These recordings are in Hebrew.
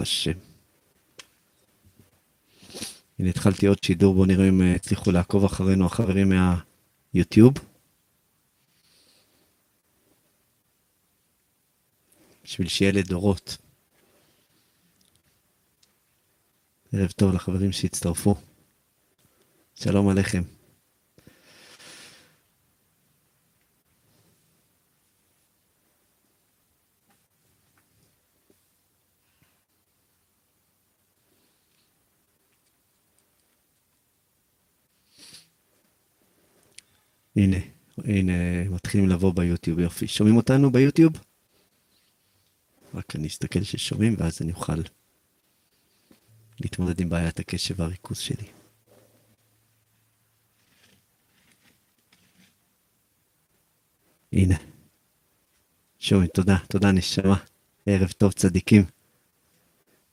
השם. הנה התחלתי עוד שידור, בואו נראה אם הצליחו לעקוב אחרינו החברים מהיוטיוב. בשביל שיהיה לדורות. ערב טוב לחברים שהצטרפו. שלום עליכם. הנה, הנה, מתחילים לבוא ביוטיוב, יופי. שומעים אותנו ביוטיוב? רק אני אסתכל ששומעים, ואז אני אוכל להתמודד עם בעיית הקשב והריכוז שלי. הנה. שומעים, תודה, תודה נשמה. ערב טוב צדיקים.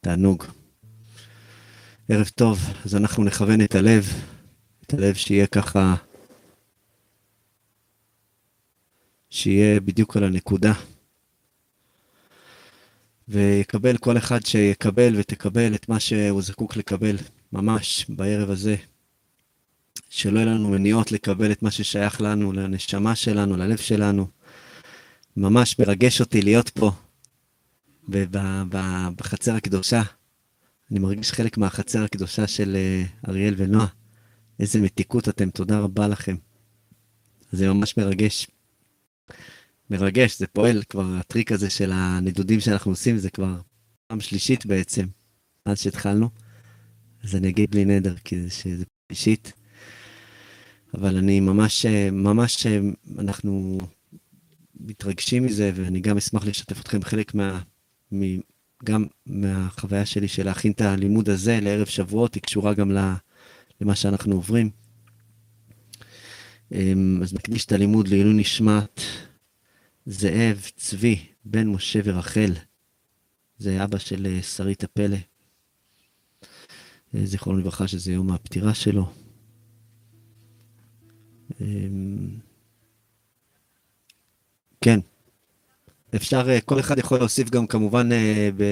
תענוג. ערב טוב, אז אנחנו נכוון את הלב, את הלב שיהיה ככה, שיהיה בדיוק על הנקודה. ויקבל כל אחד שיקבל ותקבל את מה שהוא זקוק לקבל ממש בערב הזה. שלא יהיו לנו מניעות לקבל את מה ששייך לנו, לנשמה שלנו, ללב שלנו. ממש מרגש אותי להיות פה בחצר הקדושה. אני מרגיש חלק מהחצר הקדושה של אה, אריאל ונועה. איזה מתיקות אתם, תודה רבה לכם. זה ממש מרגש. מרגש, זה פועל כבר, הטריק הזה של הנדודים שאנחנו עושים, זה כבר פעם שלישית בעצם, מאז שהתחלנו. אז אני אגיד בלי נדר, כי זה, שזה שלישית. אבל אני ממש, ממש, אנחנו מתרגשים מזה, ואני גם אשמח לשתף אתכם חלק מה... מ, גם מהחוויה שלי של להכין את הלימוד הזה לערב שבועות, היא קשורה גם למה שאנחנו עוברים. אמ, אז נקדיש את הלימוד לעילוי נשמת זאב צבי, בן משה ורחל. זה אבא של אה, שרית הפלא. אה, זיכרונו לברכה, שזה יום הפטירה שלו. אמ, כן. אפשר, אה, כל אחד יכול להוסיף גם כמובן ב...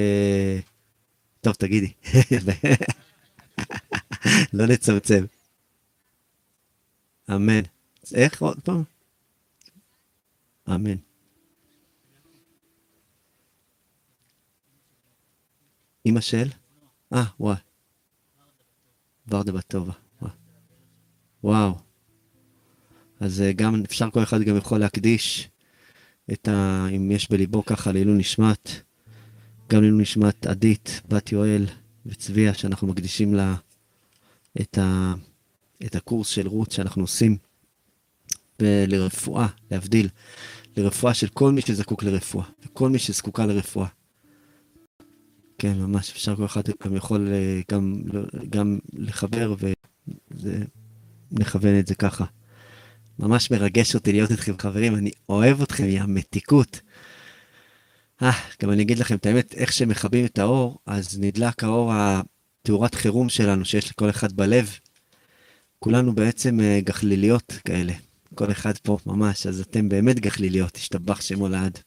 טוב, תגידי. לא נצמצם. אמן. איך עוד פעם? אמן. אמא של? אה, וואי. ורדה בטובה. וואו. אז אה, גם אפשר, כל אחד גם יכול להקדיש את ה... אם יש בליבו ככה לעילוי נשמת, גם לעילוי נשמת עדית, בת יואל וצביה, שאנחנו מקדישים לה את, ה... את הקורס של רות שאנחנו עושים, ולרפואה, להבדיל, לרפואה של כל מי שזקוק לרפואה, וכל מי שזקוקה לרפואה. כן, ממש, אפשר כל אחד גם יכול אה, גם, לא, גם לחבר ונכוון את זה ככה. ממש מרגש אותי להיות איתכם חברים, אני אוהב אתכם, יא מתיקות. אה, גם אני אגיד לכם את האמת, איך שמכבים את האור, אז נדלק האור התאורת חירום שלנו, שיש לכל אחד בלב. כולנו בעצם אה, גחליליות כאלה, כל אחד פה ממש, אז אתם באמת גחליליות, תשתבח שמו לעד.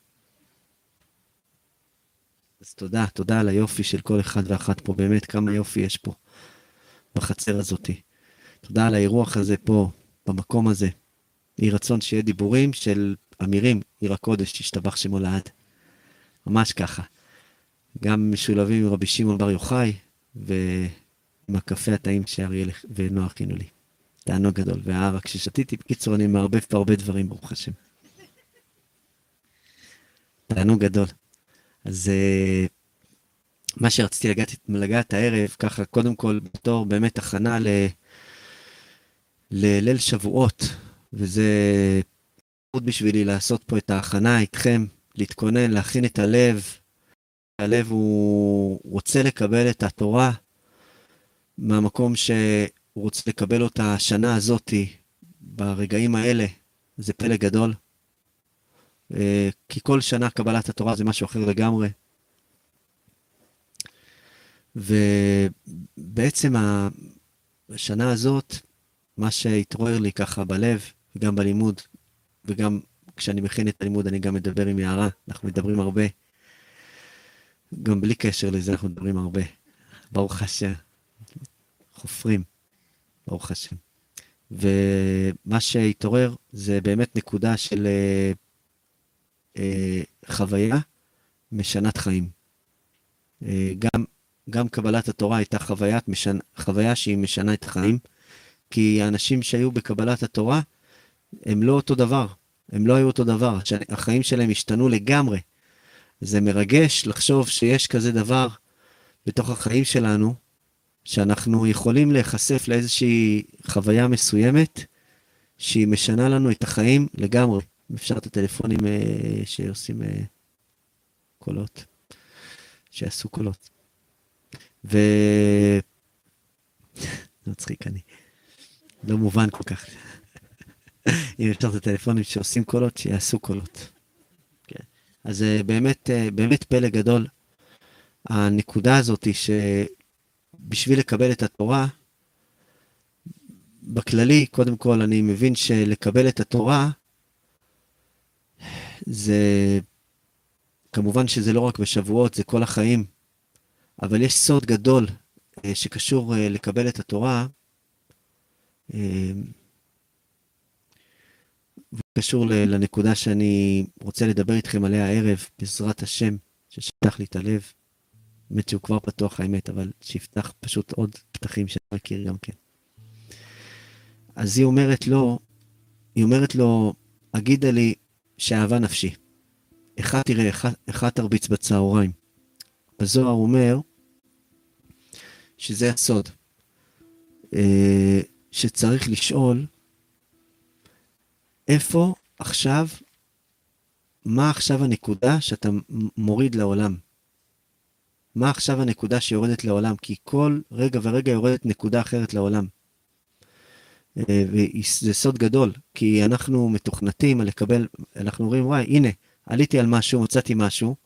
אז תודה, תודה על היופי של כל אחד ואחת פה, באמת כמה יופי יש פה בחצר הזאתי. תודה על האירוח הזה פה, במקום הזה. יהי רצון שיהיה דיבורים של אמירים, עיר הקודש, תשתבח שמו לעד. ממש ככה. גם משולבים עם רבי שמעון בר יוחאי, ועם הקפה הטעים שאריאל ונועה הכינו לי. תענוג גדול. והערק ששתיתי, בקיצור, אני מערבב פה הרבה דברים, ברוך השם. תענוג גדול. אז אה, מה שרציתי לגעת, לגעת הערב, ככה, קודם כל, בתור באמת הכנה ל... לליל שבועות, וזה עוד בשבילי לעשות פה את ההכנה איתכם, להתכונן, להכין את הלב. הלב הוא רוצה לקבל את התורה מהמקום שהוא רוצה לקבל אותה השנה הזאתי, ברגעים האלה. זה פלא גדול. אה, כי כל שנה קבלת התורה זה משהו אחר לגמרי. ובעצם השנה הזאת, מה שהתעורר לי ככה בלב, גם בלימוד, וגם כשאני מכין את הלימוד אני גם מדבר עם יערה, אנחנו מדברים הרבה. גם בלי קשר לזה אנחנו מדברים הרבה. ברוך השם. חופרים, ברוך השם. ומה שהתעורר זה באמת נקודה של אה, אה, חוויה משנת חיים. אה, גם, גם קבלת התורה הייתה חוויית משנ... חוויה שהיא משנה את החיים, כי האנשים שהיו בקבלת התורה, הם לא אותו דבר, הם לא היו אותו דבר, החיים שלהם השתנו לגמרי. זה מרגש לחשוב שיש כזה דבר בתוך החיים שלנו, שאנחנו יכולים להיחשף לאיזושהי חוויה מסוימת, שהיא משנה לנו את החיים לגמרי. אפשר את הטלפונים אה, שעושים אה, קולות, שיעשו קולות. ו... זה מצחיק אני. לא מובן כל כך. אם אפשר את הטלפונים שעושים קולות, שיעשו קולות. כן. אז אה, באמת, אה, באמת פלא גדול. הנקודה הזאת היא שבשביל לקבל את התורה, בכללי, קודם כל, אני מבין שלקבל את התורה, זה, כמובן שזה לא רק בשבועות, זה כל החיים, אבל יש סוד גדול אה, שקשור לקבל את התורה, קשור לנקודה שאני רוצה לדבר איתכם עליה הערב, בעזרת השם, ששטח לי את הלב. באמת שהוא כבר פתוח האמת, אבל שיפתח פשוט עוד פתחים שאני מכיר גם כן. אז היא אומרת לו, היא אומרת לו, אגידה לי שאהבה נפשי. אחד תראה, אחד, אחד תרביץ בצהריים. בזוהר אומר שזה הסוד, אה, שצריך לשאול איפה עכשיו, מה עכשיו הנקודה שאתה מוריד לעולם? מה עכשיו הנקודה שיורדת לעולם? כי כל רגע ורגע יורדת נקודה אחרת לעולם. אה, וזה סוד גדול, כי אנחנו מתוכנתים לקבל, אנחנו אומרים, וואי, הנה, עליתי על משהו, מצאתי משהו,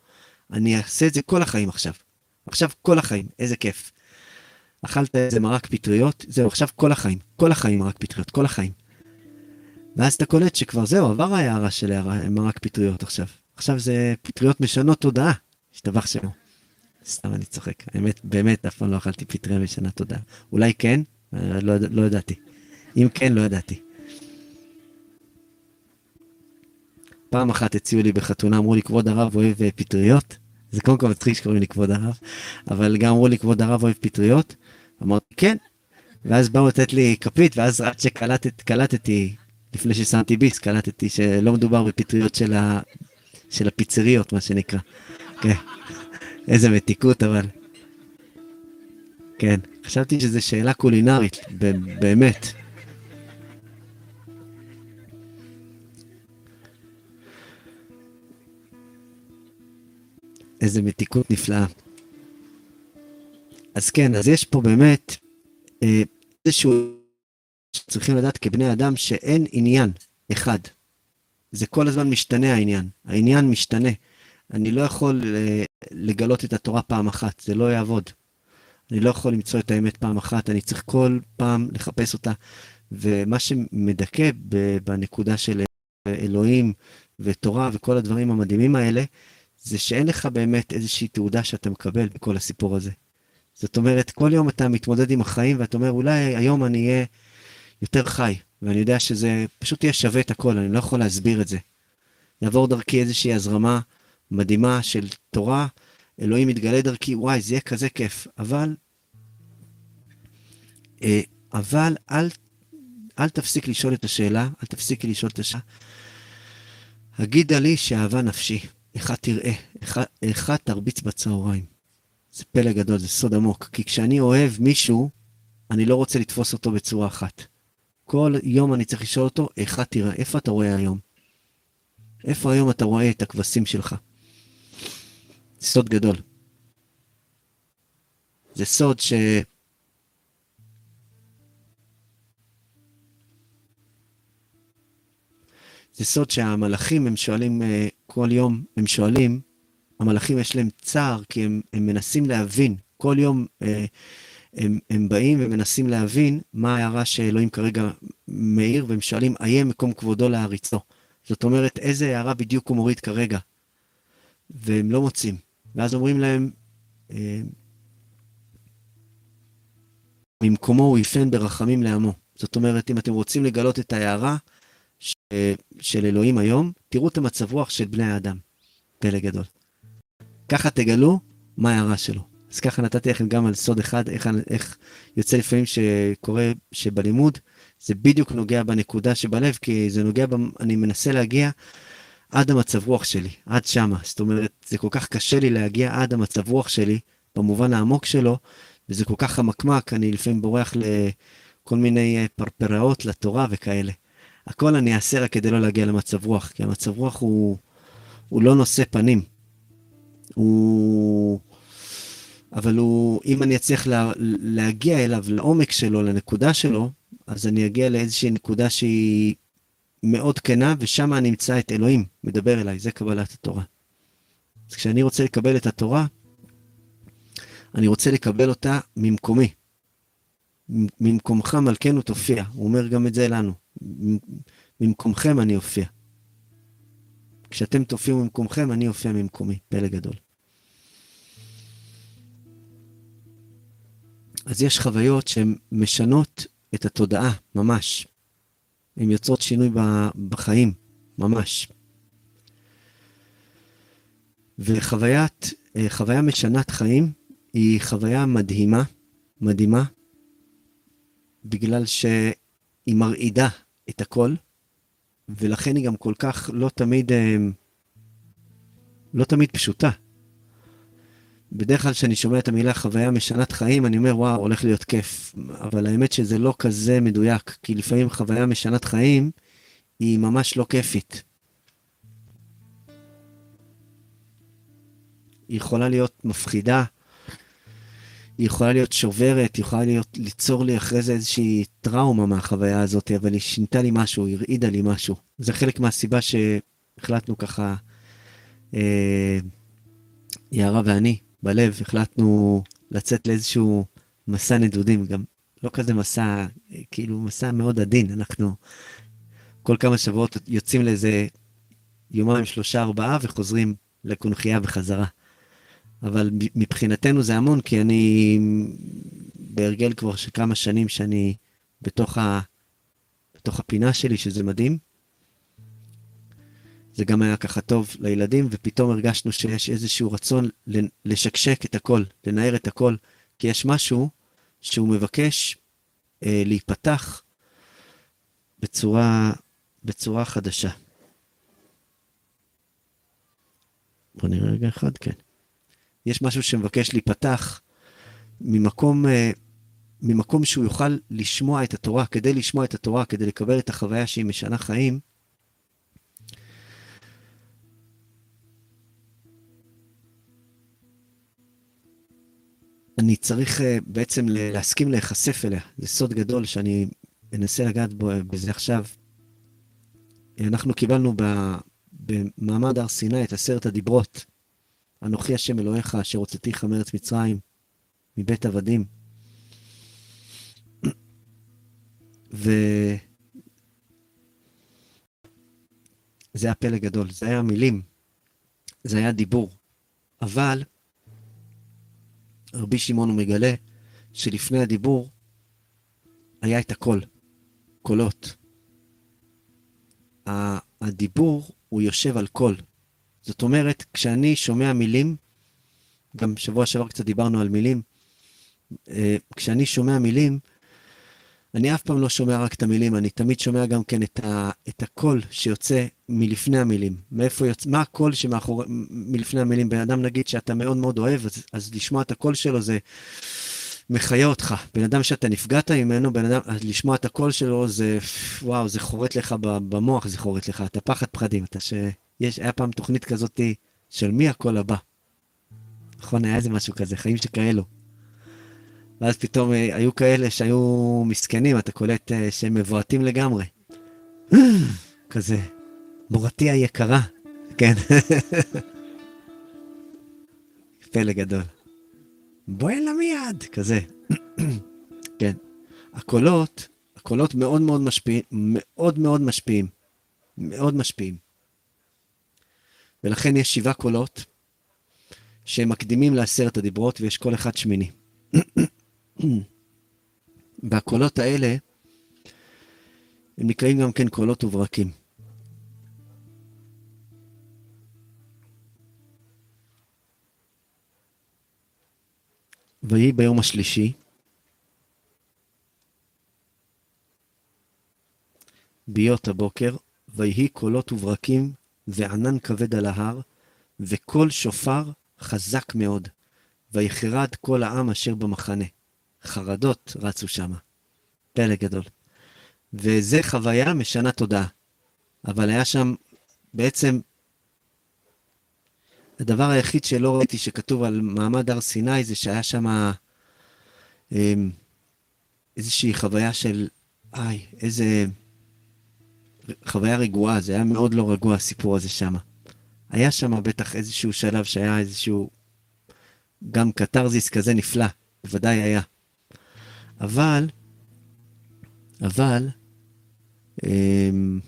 אני אעשה את זה כל החיים עכשיו. עכשיו כל החיים, איזה כיף. אכלת איזה מרק פטריות, זהו, עכשיו כל החיים, כל החיים מרק פטריות, כל החיים. ואז אתה קולט שכבר זהו, עבר ההערה של מרק פטריות עכשיו. עכשיו זה פטריות משנות תודעה, השתבח שמו. סתם אני צוחק. האמת, באמת, אף פעם לא אכלתי פטריה משנת תודעה. אולי כן, אה, לא, לא ידעתי. אם כן, לא ידעתי. פעם אחת הציעו לי בחתונה, אמרו לי, כבוד הרב אוהב אה, פטריות. זה קודם כל מצחיק שקוראים לי כבוד הרב, אבל גם אמרו לי, כבוד הרב אוהב פטריות. אמרתי, כן. ואז באו לתת לי כפית, ואז עד שקלטתי לפני ששמתי ביס, קלטתי שלא מדובר בפטריות של, ה... של הפיצריות, מה שנקרא. כן, איזה מתיקות, אבל... כן, חשבתי שזו שאלה קולינרית, באמת. איזה מתיקות נפלאה. אז כן, אז יש פה באמת אה, איזשהו צריכים לדעת כבני אדם שאין עניין אחד. זה כל הזמן משתנה העניין. העניין משתנה. אני לא יכול אה, לגלות את התורה פעם אחת, זה לא יעבוד. אני לא יכול למצוא את האמת פעם אחת, אני צריך כל פעם לחפש אותה. ומה שמדכא בנקודה של אלוהים ותורה וכל הדברים המדהימים האלה, זה שאין לך באמת איזושהי תעודה שאתה מקבל בכל הסיפור הזה. זאת אומרת, כל יום אתה מתמודד עם החיים ואתה אומר, אולי היום אני אהיה יותר חי, ואני יודע שזה פשוט יהיה שווה את הכל, אני לא יכול להסביר את זה. יעבור דרכי איזושהי הזרמה מדהימה של תורה, אלוהים יתגלה דרכי, וואי, זה יהיה כזה כיף. אבל, אה, אבל אל, אל תפסיק לשאול את השאלה, אל תפסיקי לשאול את השאלה. הגידה לי שאהבה נפשי, איך תראה, איך תרביץ בצהריים. זה פלא גדול, זה סוד עמוק. כי כשאני אוהב מישהו, אני לא רוצה לתפוס אותו בצורה אחת. כל יום אני צריך לשאול אותו, איך תראה, איפה אתה רואה היום? איפה היום אתה רואה את הכבשים שלך? סוד גדול. זה סוד ש... זה סוד שהמלאכים הם שואלים uh, כל יום, הם שואלים, המלאכים יש להם צער כי הם, הם מנסים להבין, כל יום uh, הם, הם באים ומנסים להבין מה ההערה שאלוהים כרגע מאיר, והם שואלים, איה מקום כבודו להריצו. זאת אומרת, איזה הערה בדיוק הוא מוריד כרגע. והם לא מוצאים. ואז אומרים להם, אה, ממקומו הוא יפן ברחמים לעמו. זאת אומרת, אם אתם רוצים לגלות את ההערה ש... של אלוהים היום, תראו את המצב רוח של בני האדם. פלא גדול. ככה תגלו מה ההערה שלו. אז ככה נתתי לכם גם על סוד אחד, איך, איך יוצא לפעמים שקורה שבלימוד, זה בדיוק נוגע בנקודה שבלב, כי זה נוגע, ב, אני מנסה להגיע עד המצב רוח שלי, עד שמה. זאת אומרת, זה כל כך קשה לי להגיע עד המצב רוח שלי, במובן העמוק שלו, וזה כל כך חמקמק, אני לפעמים בורח לכל מיני אה, פרפראות לתורה וכאלה. הכל אני אעשה רק כדי לא להגיע למצב רוח, כי המצב רוח הוא, הוא לא נושא פנים. הוא... אבל הוא, אם אני אצליח לה, להגיע אליו, לעומק שלו, לנקודה שלו, אז אני אגיע לאיזושהי נקודה שהיא מאוד כנה, ושם אני אמצא את אלוהים מדבר אליי, זה קבלת התורה. אז כשאני רוצה לקבל את התורה, אני רוצה לקבל אותה ממקומי. ממקומך מלכנו תופיע, הוא אומר גם את זה לנו. ממקומכם אני אופיע. כשאתם תופיעו ממקומכם, אני אופיע ממקומי. פלא גדול. אז יש חוויות שהן משנות את התודעה, ממש. הן יוצרות שינוי בחיים, ממש. וחוויית, אה, חוויה משנת חיים היא חוויה מדהימה, מדהימה, בגלל שהיא מרעידה את הכל, ולכן היא גם כל כך לא תמיד, אה, לא תמיד פשוטה. בדרך כלל כשאני שומע את המילה חוויה משנת חיים, אני אומר, וואו, הולך להיות כיף. אבל האמת שזה לא כזה מדויק, כי לפעמים חוויה משנת חיים היא ממש לא כיפית. היא יכולה להיות מפחידה, היא יכולה להיות שוברת, היא יכולה להיות, ליצור לי אחרי זה איזושהי טראומה מהחוויה הזאת, אבל היא שינתה לי משהו, היא הרעידה לי משהו. זה חלק מהסיבה שהחלטנו ככה, אה, יערה ואני, בלב, החלטנו לצאת לאיזשהו מסע נדודים, גם לא כזה מסע, כאילו מסע מאוד עדין, אנחנו כל כמה שבועות יוצאים לאיזה יומיים, שלושה, ארבעה, וחוזרים לקונכייה בחזרה. אבל מבחינתנו זה המון, כי אני בהרגל כבר כמה שנים שאני בתוך, ה, בתוך הפינה שלי, שזה מדהים. זה גם היה ככה טוב לילדים, ופתאום הרגשנו שיש איזשהו רצון לשקשק את הכל, לנער את הכל, כי יש משהו שהוא מבקש אה, להיפתח בצורה, בצורה חדשה. בוא נראה רגע אחד, כן. יש משהו שמבקש להיפתח ממקום, אה, ממקום שהוא יוכל לשמוע את התורה, כדי לשמוע את התורה, כדי לקבל את החוויה שהיא משנה חיים, אני צריך uh, בעצם להסכים להיחשף אליה. זה סוד גדול שאני אנסה לגעת בו, בזה עכשיו. אנחנו קיבלנו ב, במעמד הר סיני את עשרת הדיברות. אנוכי השם אלוהיך אשר הוצאתיך מארץ מצרים, מבית עבדים. וזה היה פלא גדול, זה היה מילים, זה היה דיבור. אבל רבי שמעון הוא מגלה שלפני הדיבור היה את הקול, קולות. הדיבור הוא יושב על קול. זאת אומרת, כשאני שומע מילים, גם שבוע שעבר קצת דיברנו על מילים, אה, כשאני שומע מילים, אני אף פעם לא שומע רק את המילים, אני תמיד שומע גם כן את, ה, את הקול שיוצא מלפני המילים. מאיפה יוצא, מה הקול שמאחורי, מלפני המילים? בן אדם נגיד שאתה מאוד מאוד אוהב, אז, אז לשמוע את הקול שלו זה מחיה אותך. בן אדם שאתה נפגעת ממנו, בן אדם, לשמוע את הקול שלו זה, וואו, זה חורט לך במוח, זה חורט לך, אתה פחד פחדים. אתה ש... יש, היה פעם תוכנית כזאת של מי הקול הבא. נכון, היה איזה משהו כזה, חיים שכאלו. ואז פתאום אה, היו כאלה שהיו מסכנים, אתה קולט אה, שהם מבועטים לגמרי. כזה, מורתי היקרה, כן. פלא גדול. בואי אלה מיד, כזה. כן. הקולות, הקולות מאוד מאוד משפיעים, מאוד מאוד משפיעים. מאוד משפיעים. ולכן יש שבעה קולות שהם מקדימים לעשרת הדיברות, ויש כל אחד שמיני. והקולות האלה, הם נקראים גם כן קולות וברקים. ויהי ביום השלישי, ביות הבוקר, ויהי קולות וברקים וענן כבד על ההר, וקול שופר חזק מאוד, ויחרד כל העם אשר במחנה. חרדות רצו שמה. פלא גדול. וזה חוויה משנה תודעה. אבל היה שם בעצם, הדבר היחיד שלא ראיתי שכתוב על מעמד הר סיני זה שהיה שם אמ, איזושהי חוויה של, איי, איזה חוויה רגועה, זה היה מאוד לא רגוע הסיפור הזה שם. היה שם בטח איזשהו שלב שהיה איזשהו גם קתרזיס כזה נפלא, בוודאי היה. אבל, אבל, אמ,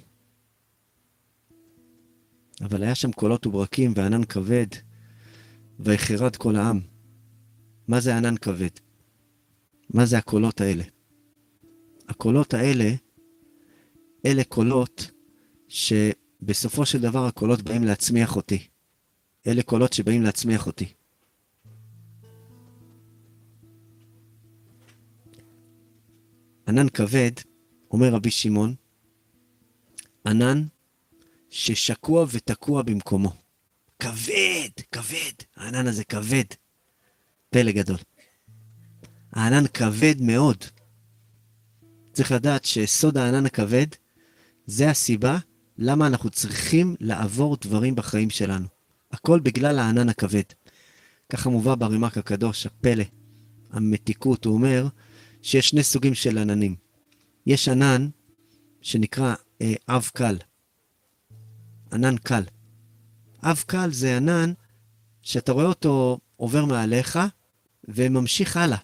אבל היה שם קולות וברקים וענן כבד, ויחרד כל העם. מה זה ענן כבד? מה זה הקולות האלה? הקולות האלה, אלה קולות שבסופו של דבר הקולות באים להצמיח אותי. אלה קולות שבאים להצמיח אותי. ענן כבד, אומר רבי שמעון, ענן ששקוע ותקוע במקומו. כבד, כבד, הענן הזה כבד. פלא גדול. הענן כבד מאוד. צריך לדעת שסוד הענן הכבד זה הסיבה למה אנחנו צריכים לעבור דברים בחיים שלנו. הכל בגלל הענן הכבד. ככה מובא ברימק הקדוש, הפלא, המתיקות, הוא אומר שיש שני סוגים של עננים. יש ענן שנקרא אה, אב קל, ענן קל. אב קל זה ענן שאתה רואה אותו עובר מעליך וממשיך הלאה.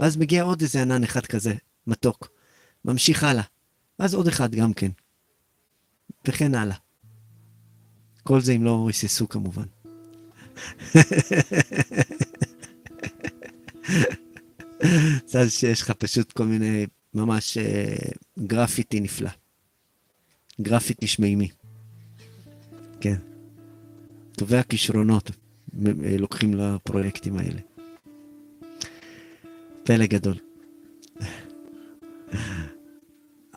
ואז מגיע עוד איזה ענן אחד כזה, מתוק. ממשיך הלאה. ואז עוד אחד גם כן. וכן הלאה. כל זה אם לא ריססו כמובן. זה שיש לך פשוט כל מיני, ממש אה, גרפיטי נפלא. גרפיטי שמימי. כן. טובי הכישרונות אה, לוקחים לפרויקטים האלה. פלא גדול.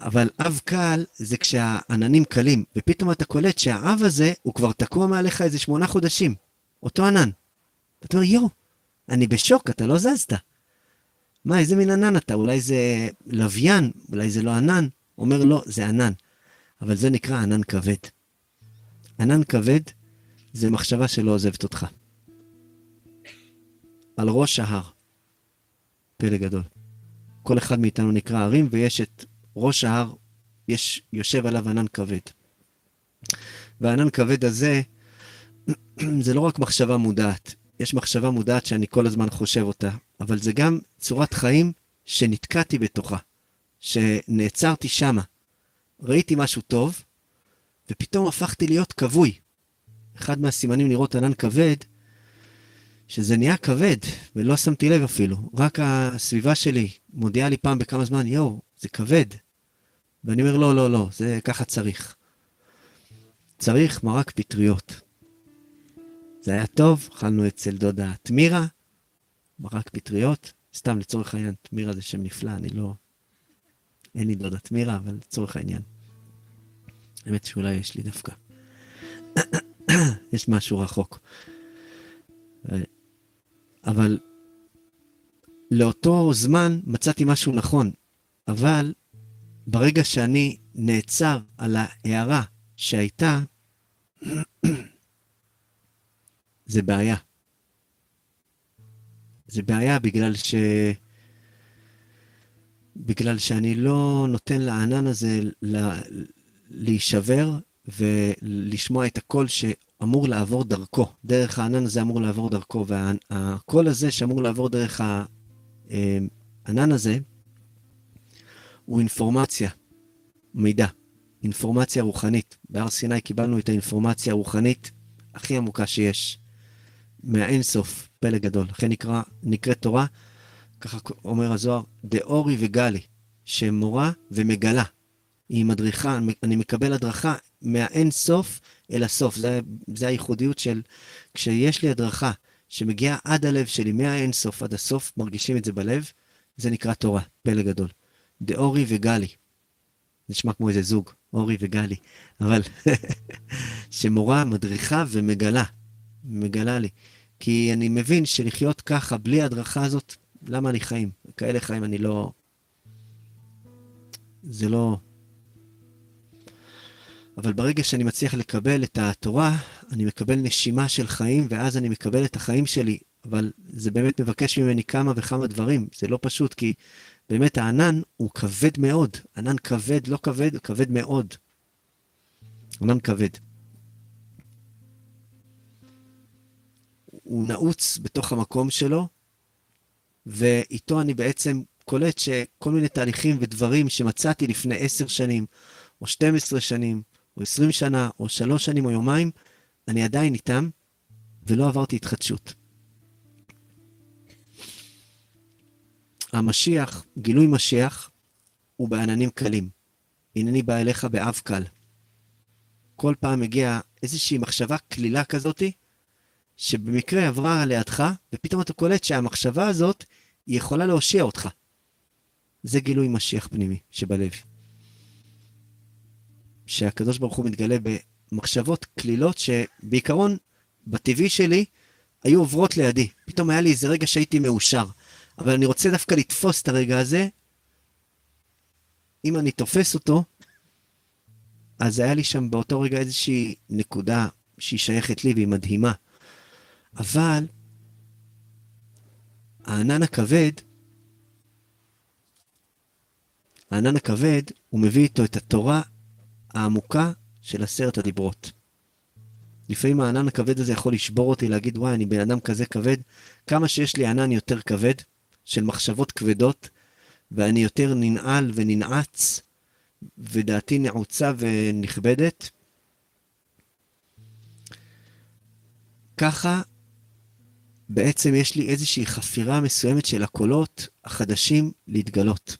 אבל אב קל זה כשהעננים קלים, ופתאום אתה קולט שהאב הזה הוא כבר תקוע מעליך איזה שמונה חודשים. אותו ענן. אתה אומר, יואו, אני בשוק, אתה לא זזת. מה, איזה מין ענן אתה? אולי זה לוויין, אולי זה לא ענן. אומר, לא, זה ענן. אבל זה נקרא ענן כבד. ענן כבד זה מחשבה שלא עוזבת אותך. על ראש ההר. פלא גדול. כל אחד מאיתנו נקרא הרים, ויש את ראש ההר, יש, יושב עליו ענן כבד. והענן כבד הזה, זה לא רק מחשבה מודעת, יש מחשבה מודעת שאני כל הזמן חושב אותה, אבל זה גם צורת חיים שנתקעתי בתוכה, שנעצרתי שמה. ראיתי משהו טוב, ופתאום הפכתי להיות כבוי. אחד מהסימנים לראות ענן כבד, שזה נהיה כבד, ולא שמתי לב אפילו. רק הסביבה שלי מודיעה לי פעם בכמה זמן, יואו, זה כבד. ואני אומר, לא, לא, לא, זה ככה צריך. צריך מרק פטריות. זה היה טוב, אכלנו אצל דודה תמירה, מרק פטריות, סתם לצורך העניין, תמירה זה שם נפלא, אני לא... אין לי דודה תמירה, אבל לצורך העניין. האמת שאולי יש לי דווקא. יש משהו רחוק. אבל לאותו זמן מצאתי משהו נכון, אבל ברגע שאני נעצר על ההערה שהייתה, זה בעיה. זה בעיה בגלל ש... בגלל שאני לא נותן לענן הזה לה... להישבר ולשמוע את הקול שאמור לעבור דרכו. דרך הענן הזה אמור לעבור דרכו, והקול הזה שאמור לעבור דרך הענן הזה, הוא אינפורמציה, מידע, אינפורמציה רוחנית. בהר סיני קיבלנו את האינפורמציה הרוחנית הכי עמוקה שיש. מהאינסוף, פלא גדול. לכן נקרא, נקראת תורה, ככה אומר הזוהר, דאורי וגלי, שמורה ומגלה. היא מדריכה, אני מקבל הדרכה מהאינסוף אל הסוף. זה, זה הייחודיות של, כשיש לי הדרכה שמגיעה עד הלב שלי, מהאינסוף עד הסוף, מרגישים את זה בלב, זה נקרא תורה, פלא גדול. דאורי וגלי. נשמע כמו איזה זוג, אורי וגלי, אבל שמורה, מדריכה ומגלה, מגלה לי. כי אני מבין שלחיות ככה, בלי ההדרכה הזאת, למה אני חיים? כאלה חיים אני לא... זה לא... אבל ברגע שאני מצליח לקבל את התורה, אני מקבל נשימה של חיים, ואז אני מקבל את החיים שלי. אבל זה באמת מבקש ממני כמה וכמה דברים. זה לא פשוט, כי באמת הענן הוא כבד מאוד. ענן כבד, לא כבד, כבד מאוד. ענן כבד. הוא נעוץ בתוך המקום שלו, ואיתו אני בעצם קולט שכל מיני תהליכים ודברים שמצאתי לפני עשר שנים, או 12 שנים, או 20 שנה, או שלוש שנים, או יומיים, אני עדיין איתם, ולא עברתי התחדשות. המשיח, גילוי משיח, הוא בעננים קלים. הנני בא אליך באב קל. כל פעם מגיעה איזושהי מחשבה קלילה כזאתי, שבמקרה עברה לידך, ופתאום אתה קולט שהמחשבה הזאת, היא יכולה להושיע אותך. זה גילוי משיח פנימי שבלב. שהקדוש ברוך הוא מתגלה במחשבות קלילות שבעיקרון, בטבעי שלי, היו עוברות לידי. פתאום היה לי איזה רגע שהייתי מאושר. אבל אני רוצה דווקא לתפוס את הרגע הזה. אם אני תופס אותו, אז היה לי שם באותו רגע איזושהי נקודה שהיא שייכת לי והיא מדהימה. אבל הענן הכבד, הענן הכבד, הוא מביא איתו את התורה העמוקה של עשרת הדיברות. לפעמים הענן הכבד הזה יכול לשבור אותי, להגיד, וואי, אני בן אדם כזה כבד. כמה שיש לי ענן יותר כבד, של מחשבות כבדות, ואני יותר ננעל וננעץ, ודעתי נעוצה ונכבדת. ככה בעצם יש לי איזושהי חפירה מסוימת של הקולות החדשים להתגלות.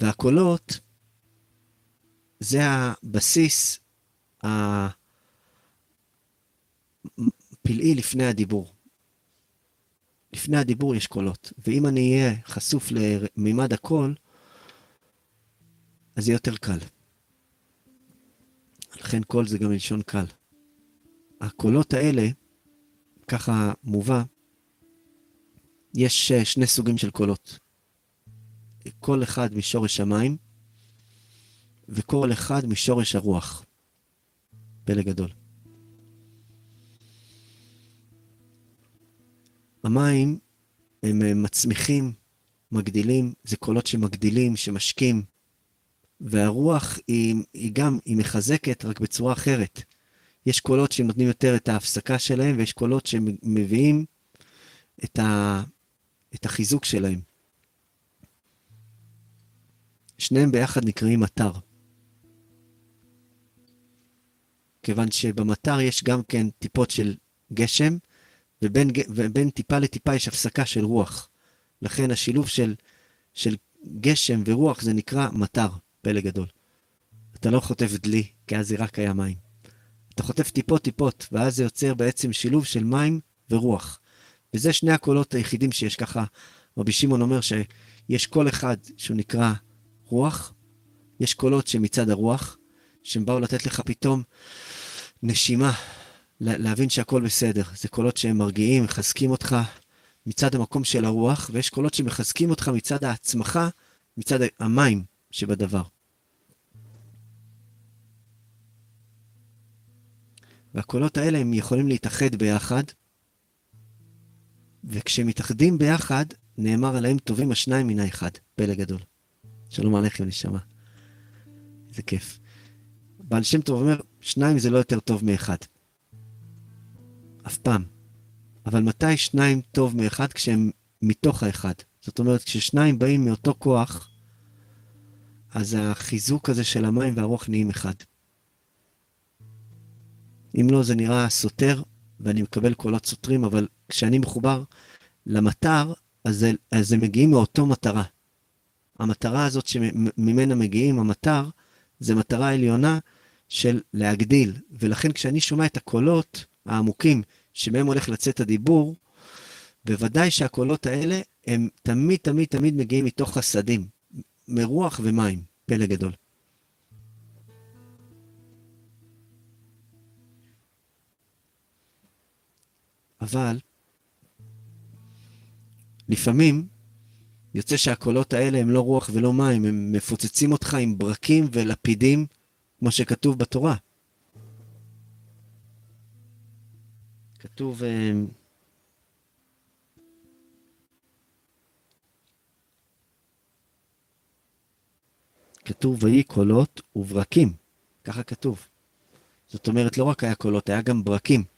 והקולות זה הבסיס הפלאי לפני הדיבור. לפני הדיבור יש קולות, ואם אני אהיה חשוף למימד הקול, אז יהיה יותר קל. לכן קול זה גם מלשון קל. הקולות האלה, ככה מובא, יש שני סוגים של קולות. קול אחד משורש המים, וקול אחד משורש הרוח. פלא גדול. המים הם מצמיחים, מגדילים, זה קולות שמגדילים, שמשקים, והרוח היא, היא גם, היא מחזקת, רק בצורה אחרת. יש קולות שנותנים יותר את ההפסקה שלהם, ויש קולות שמביאים את, ה, את החיזוק שלהם. שניהם ביחד נקראים מטר. כיוון שבמטר יש גם כן טיפות של גשם, ובין, ובין טיפה לטיפה יש הפסקה של רוח. לכן השילוב של, של גשם ורוח זה נקרא מטר, פלא גדול. אתה לא חוטף דלי, כי אז זה רק היה מים. אתה חוטף טיפות-טיפות, ואז זה יוצר בעצם שילוב של מים ורוח. וזה שני הקולות היחידים שיש ככה. רבי שמעון אומר שיש קול אחד שהוא נקרא רוח, יש קולות שמצד הרוח, שהם באו לתת לך פתאום נשימה, להבין שהכל בסדר. זה קולות שהם מרגיעים, מחזקים אותך מצד המקום של הרוח, ויש קולות שמחזקים אותך מצד העצמך, מצד המים שבדבר. והקולות האלה הם יכולים להתאחד ביחד, וכשהם מתאחדים ביחד, נאמר עליהם טובים השניים מן האחד. פלא גדול. שלום עליכם, נשמה. איזה כיף. בעל שם טוב אומר, שניים זה לא יותר טוב מאחד. אף פעם. אבל מתי שניים טוב מאחד? כשהם מתוך האחד. זאת אומרת, כששניים באים מאותו כוח, אז החיזוק הזה של המים והרוח נהיים אחד. אם לא, זה נראה סותר, ואני מקבל קולות סותרים, אבל כשאני מחובר למטר, אז אז זה מגיעים מאותו מטרה. המטרה הזאת שממנה מגיעים, המטר, זה מטרה עליונה של להגדיל. ולכן כשאני שומע את הקולות העמוקים שמהם הולך לצאת הדיבור, בוודאי שהקולות האלה הם תמיד תמיד תמיד מגיעים מתוך חסדים, מרוח ומים, פלא גדול. אבל לפעמים יוצא שהקולות האלה הם לא רוח ולא מים, הם מפוצצים אותך עם ברקים ולפידים, כמו שכתוב בתורה. כתוב... אה, כתוב ויהי קולות וברקים, ככה כתוב. זאת אומרת, לא רק היה קולות, היה גם ברקים.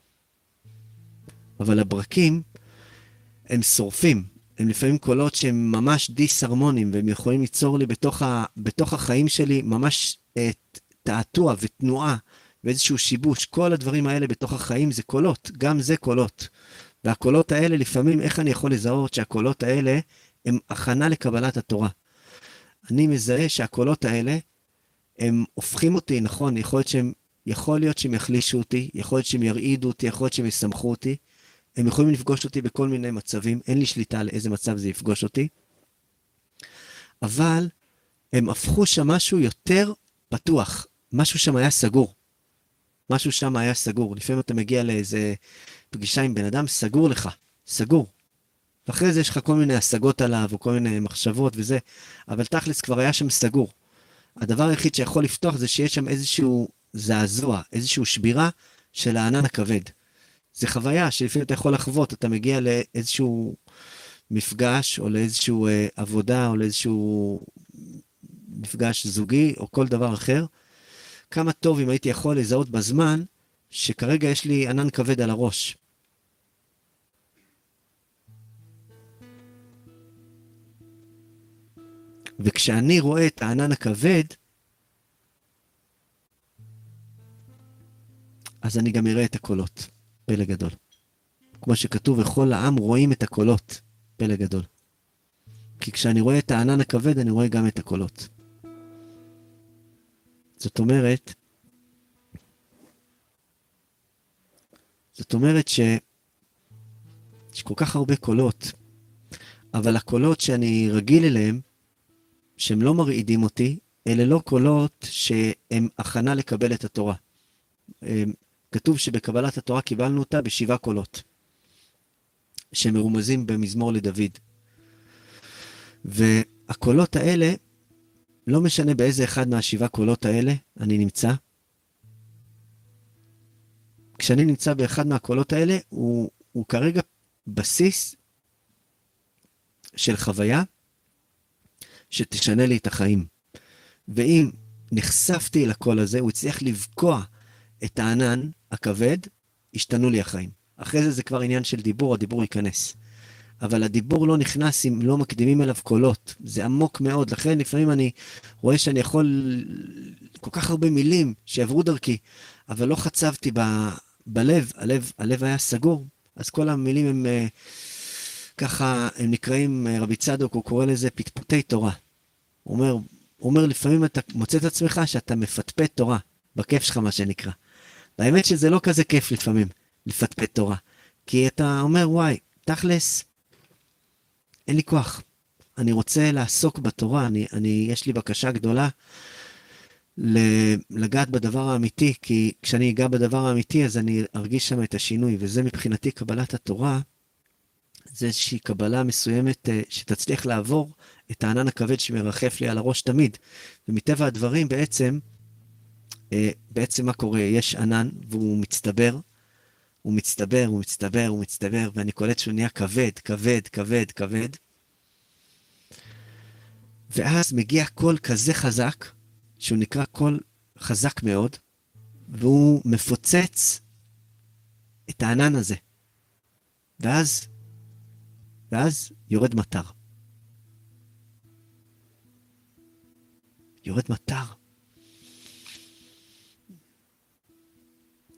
אבל הברקים הם שורפים, הם לפעמים קולות שהם ממש דיסהרמונים, והם יכולים ליצור לי בתוך, ה, בתוך החיים שלי ממש את תעתוע ותנועה ואיזשהו שיבוש. כל הדברים האלה בתוך החיים זה קולות, גם זה קולות. והקולות האלה, לפעמים, איך אני יכול לזהות שהקולות האלה הם הכנה לקבלת התורה? אני מזהה שהקולות האלה, הם הופכים אותי, נכון, יכול להיות שהם, יכול להיות שהם יחלישו אותי, יכול להיות שהם ירעידו אותי, יכול להיות שהם יסמכו אותי, הם יכולים לפגוש אותי בכל מיני מצבים, אין לי שליטה על איזה מצב זה יפגוש אותי, אבל הם הפכו שם משהו יותר פתוח, משהו שם היה סגור. משהו שם היה סגור. לפעמים אתה מגיע לאיזה פגישה עם בן אדם, סגור לך, סגור. ואחרי זה יש לך כל מיני השגות עליו, או כל מיני מחשבות וזה, אבל תכלס כבר היה שם סגור. הדבר היחיד שיכול לפתוח זה שיש שם איזשהו זעזוע, איזושהי שבירה של הענן הכבד. זה חוויה שלפעמים אתה יכול לחוות, אתה מגיע לאיזשהו מפגש, או לאיזשהו אה, עבודה, או לאיזשהו מפגש זוגי, או כל דבר אחר. כמה טוב אם הייתי יכול לזהות בזמן שכרגע יש לי ענן כבד על הראש. וכשאני רואה את הענן הכבד, אז אני גם אראה את הקולות. פלא גדול. כמו שכתוב, וכל העם רואים את הקולות. פלא גדול. כי כשאני רואה את הענן הכבד, אני רואה גם את הקולות. זאת אומרת, זאת אומרת ש... יש כל כך הרבה קולות, אבל הקולות שאני רגיל אליהם, שהם לא מרעידים אותי, אלה לא קולות שהם הכנה לקבל את התורה. כתוב שבקבלת התורה קיבלנו אותה בשבעה קולות, שמרומזים במזמור לדוד. והקולות האלה, לא משנה באיזה אחד מהשבעה קולות האלה אני נמצא, כשאני נמצא באחד מהקולות האלה, הוא, הוא כרגע בסיס של חוויה שתשנה לי את החיים. ואם נחשפתי לקול הזה, הוא הצליח לבקוע את הענן הכבד, השתנו לי החיים. אחרי זה זה כבר עניין של דיבור, הדיבור ייכנס. אבל הדיבור לא נכנס אם לא מקדימים אליו קולות. זה עמוק מאוד, לכן לפעמים אני רואה שאני יכול כל כך הרבה מילים שיעברו דרכי, אבל לא חצבתי ב, בלב, הלב, הלב היה סגור, אז כל המילים הם uh, ככה, הם נקראים, uh, רבי צדוק, הוא קורא לזה פטפוטי תורה. הוא אומר, הוא אומר, לפעמים אתה מוצא את עצמך שאתה מפטפט תורה, בכיף שלך, מה שנקרא. והאמת שזה לא כזה כיף לפעמים, לפטפט תורה. כי אתה אומר, וואי, תכלס, אין לי כוח. אני רוצה לעסוק בתורה, אני, אני, יש לי בקשה גדולה לגעת בדבר האמיתי, כי כשאני אגע בדבר האמיתי, אז אני ארגיש שם את השינוי, וזה מבחינתי קבלת התורה, זה איזושהי קבלה מסוימת אה, שתצליח לעבור את הענן הכבד שמרחף לי על הראש תמיד. ומטבע הדברים בעצם, בעצם מה קורה? יש ענן והוא מצטבר, הוא מצטבר, הוא מצטבר, הוא מצטבר, ואני קולט שהוא נהיה כבד, כבד, כבד, כבד. ואז מגיע קול כזה חזק, שהוא נקרא קול חזק מאוד, והוא מפוצץ את הענן הזה. ואז, ואז יורד מטר. יורד מטר.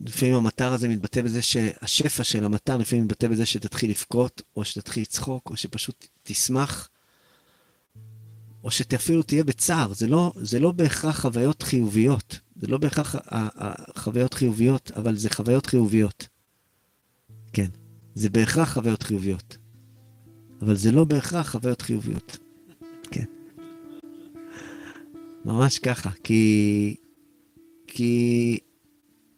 לפעמים המטר הזה מתבטא בזה שהשפע של המטר לפעמים מתבטא בזה שתתחיל לבכות, או שתתחיל לצחוק, או שפשוט תשמח, או שאפילו תהיה בצער. זה לא, זה לא בהכרח חוויות חיוביות. זה לא בהכרח חוויות חיוביות, אבל זה חוויות חיוביות. כן, זה בהכרח חוויות חיוביות. אבל זה לא בהכרח חוויות חיוביות. כן. ממש ככה, כי... כי...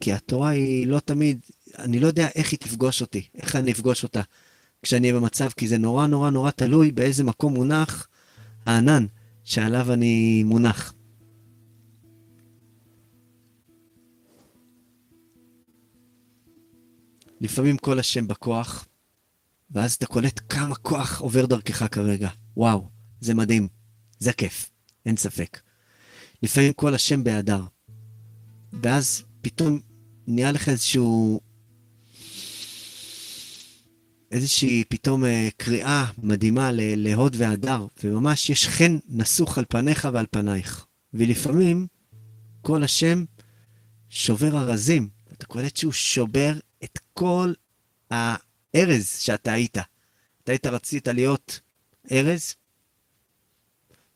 כי התורה היא לא תמיד, אני לא יודע איך היא תפגוש אותי, איך אני אפגוש אותה כשאני אהיה במצב, כי זה נורא נורא נורא תלוי באיזה מקום מונח הענן שעליו אני מונח. לפעמים כל השם בכוח, ואז אתה קולט כמה כוח עובר דרכך כרגע. וואו, זה מדהים, זה כיף, אין ספק. לפעמים כל השם בהדר, ואז פתאום נהיה לך איזשהו... איזושהי פתאום אה, קריאה מדהימה להוד והדר, וממש יש חן נסוך על פניך ועל פנייך. ולפעמים כל השם שובר ארזים. אתה קולט שהוא שובר את כל הארז שאתה היית. אתה היית רצית להיות ארז,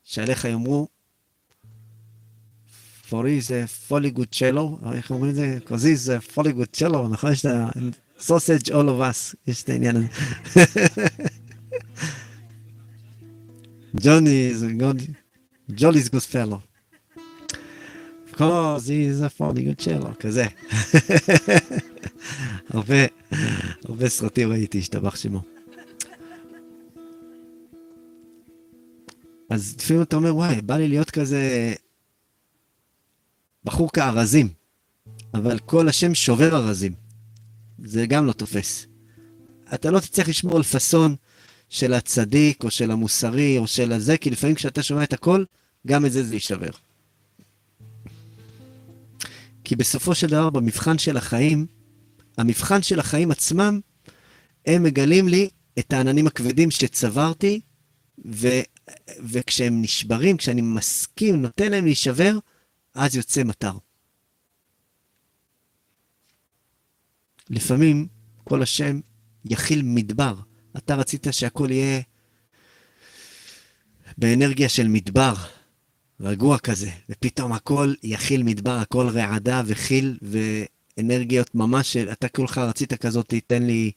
שעליך יאמרו, פורי זה פולי גוד צ'לו, איך אומרים את זה? קוזי זה פולי גוד צ'לו, נכון? יש את ה... sausage all of us, יש את העניין הזה. ג'וני זה גודי, ג'ולי's good fellow. קוזי זה פולי גוד צ'לו, כזה. הרבה, הרבה סרטים ראיתי, השתבח שמו. אז לפעמים אתה אומר, וואי, בא לי להיות כזה בחור כארזים, אבל כל השם שובר ארזים. זה גם לא תופס. אתה לא תצטרך לשמור על פאסון של הצדיק, או של המוסרי, או של הזה, כי לפעמים כשאתה שומע את הכל, גם את זה זה יישבר. כי בסופו של דבר, במבחן של החיים, המבחן של החיים עצמם, הם מגלים לי את העננים הכבדים שצברתי, ו, וכשהם נשברים, כשאני מסכים, נותן להם להישבר, אז יוצא מטר. לפעמים כל השם יכיל מדבר. אתה רצית שהכל יהיה באנרגיה של מדבר, רגוע כזה, ופתאום הכל יכיל מדבר, הכל רעדה וחיל ואנרגיות ממש של... אתה כולך רצית כזאת, תן לי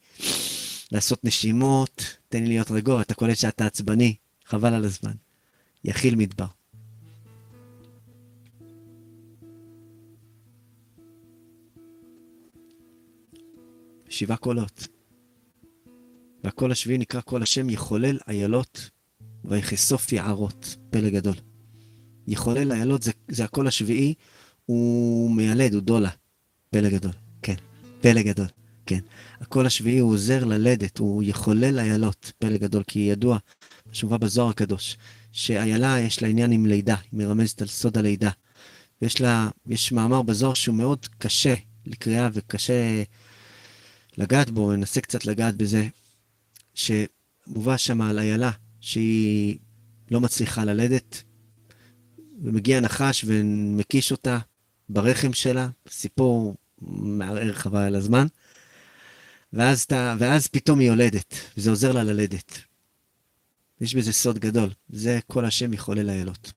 לעשות נשימות, תן לי להיות רגוע, אתה קולט שאתה עצבני, חבל על הזמן. יכיל מדבר. שבעה קולות. והקול השביעי נקרא קול השם יחולל איילות ויחשוף יערות, פלא גדול. יחולל איילות זה, זה הקול השביעי, הוא מיילד, הוא דולה. פלא גדול, כן. פלא גדול, כן. הקול השביעי הוא עוזר ללדת, הוא יחולל איילות, פלא גדול, כי ידוע, שמובא בזוהר הקדוש, שאיילה יש לה עניין עם לידה, היא מרמזת על סוד הלידה. ויש לה, יש מאמר בזוהר שהוא מאוד קשה לקריאה וקשה לגעת בו, ננסה קצת לגעת בזה, שמובא שם על איילה שהיא לא מצליחה ללדת, ומגיע נחש ומקיש אותה ברחם שלה, סיפור מערער חבל על הזמן, ואז, תה, ואז פתאום היא יולדת, וזה עוזר לה ללדת. יש בזה סוד גדול, זה כל השם יחולל איילות.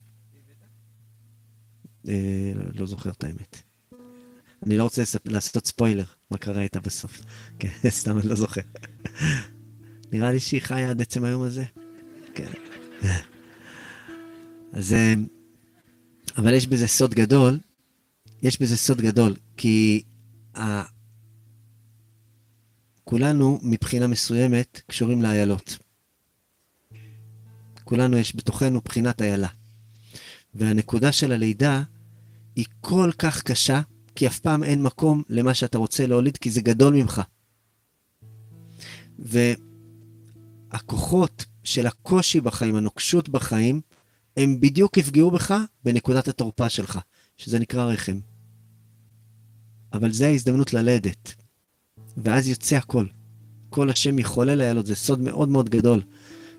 אה, לא זוכר את האמת. אני לא רוצה לעשות ספוילר, מה קרה איתה בסוף. כן, סתם אני לא זוכר. נראה לי שהיא חיה עד עצם היום הזה. כן. אז... אה, אבל יש בזה סוד גדול, יש בזה סוד גדול, כי ה... כולנו מבחינה מסוימת קשורים לאיילות. כולנו יש בתוכנו בחינת איילה. והנקודה של הלידה היא כל כך קשה, כי אף פעם אין מקום למה שאתה רוצה להוליד, כי זה גדול ממך. והכוחות של הקושי בחיים, הנוקשות בחיים, הם בדיוק יפגעו בך בנקודת התורפה שלך, שזה נקרא רחם. אבל זה ההזדמנות ללדת, ואז יוצא הכל. כל השם יחולל היה לו, זה סוד מאוד מאוד גדול.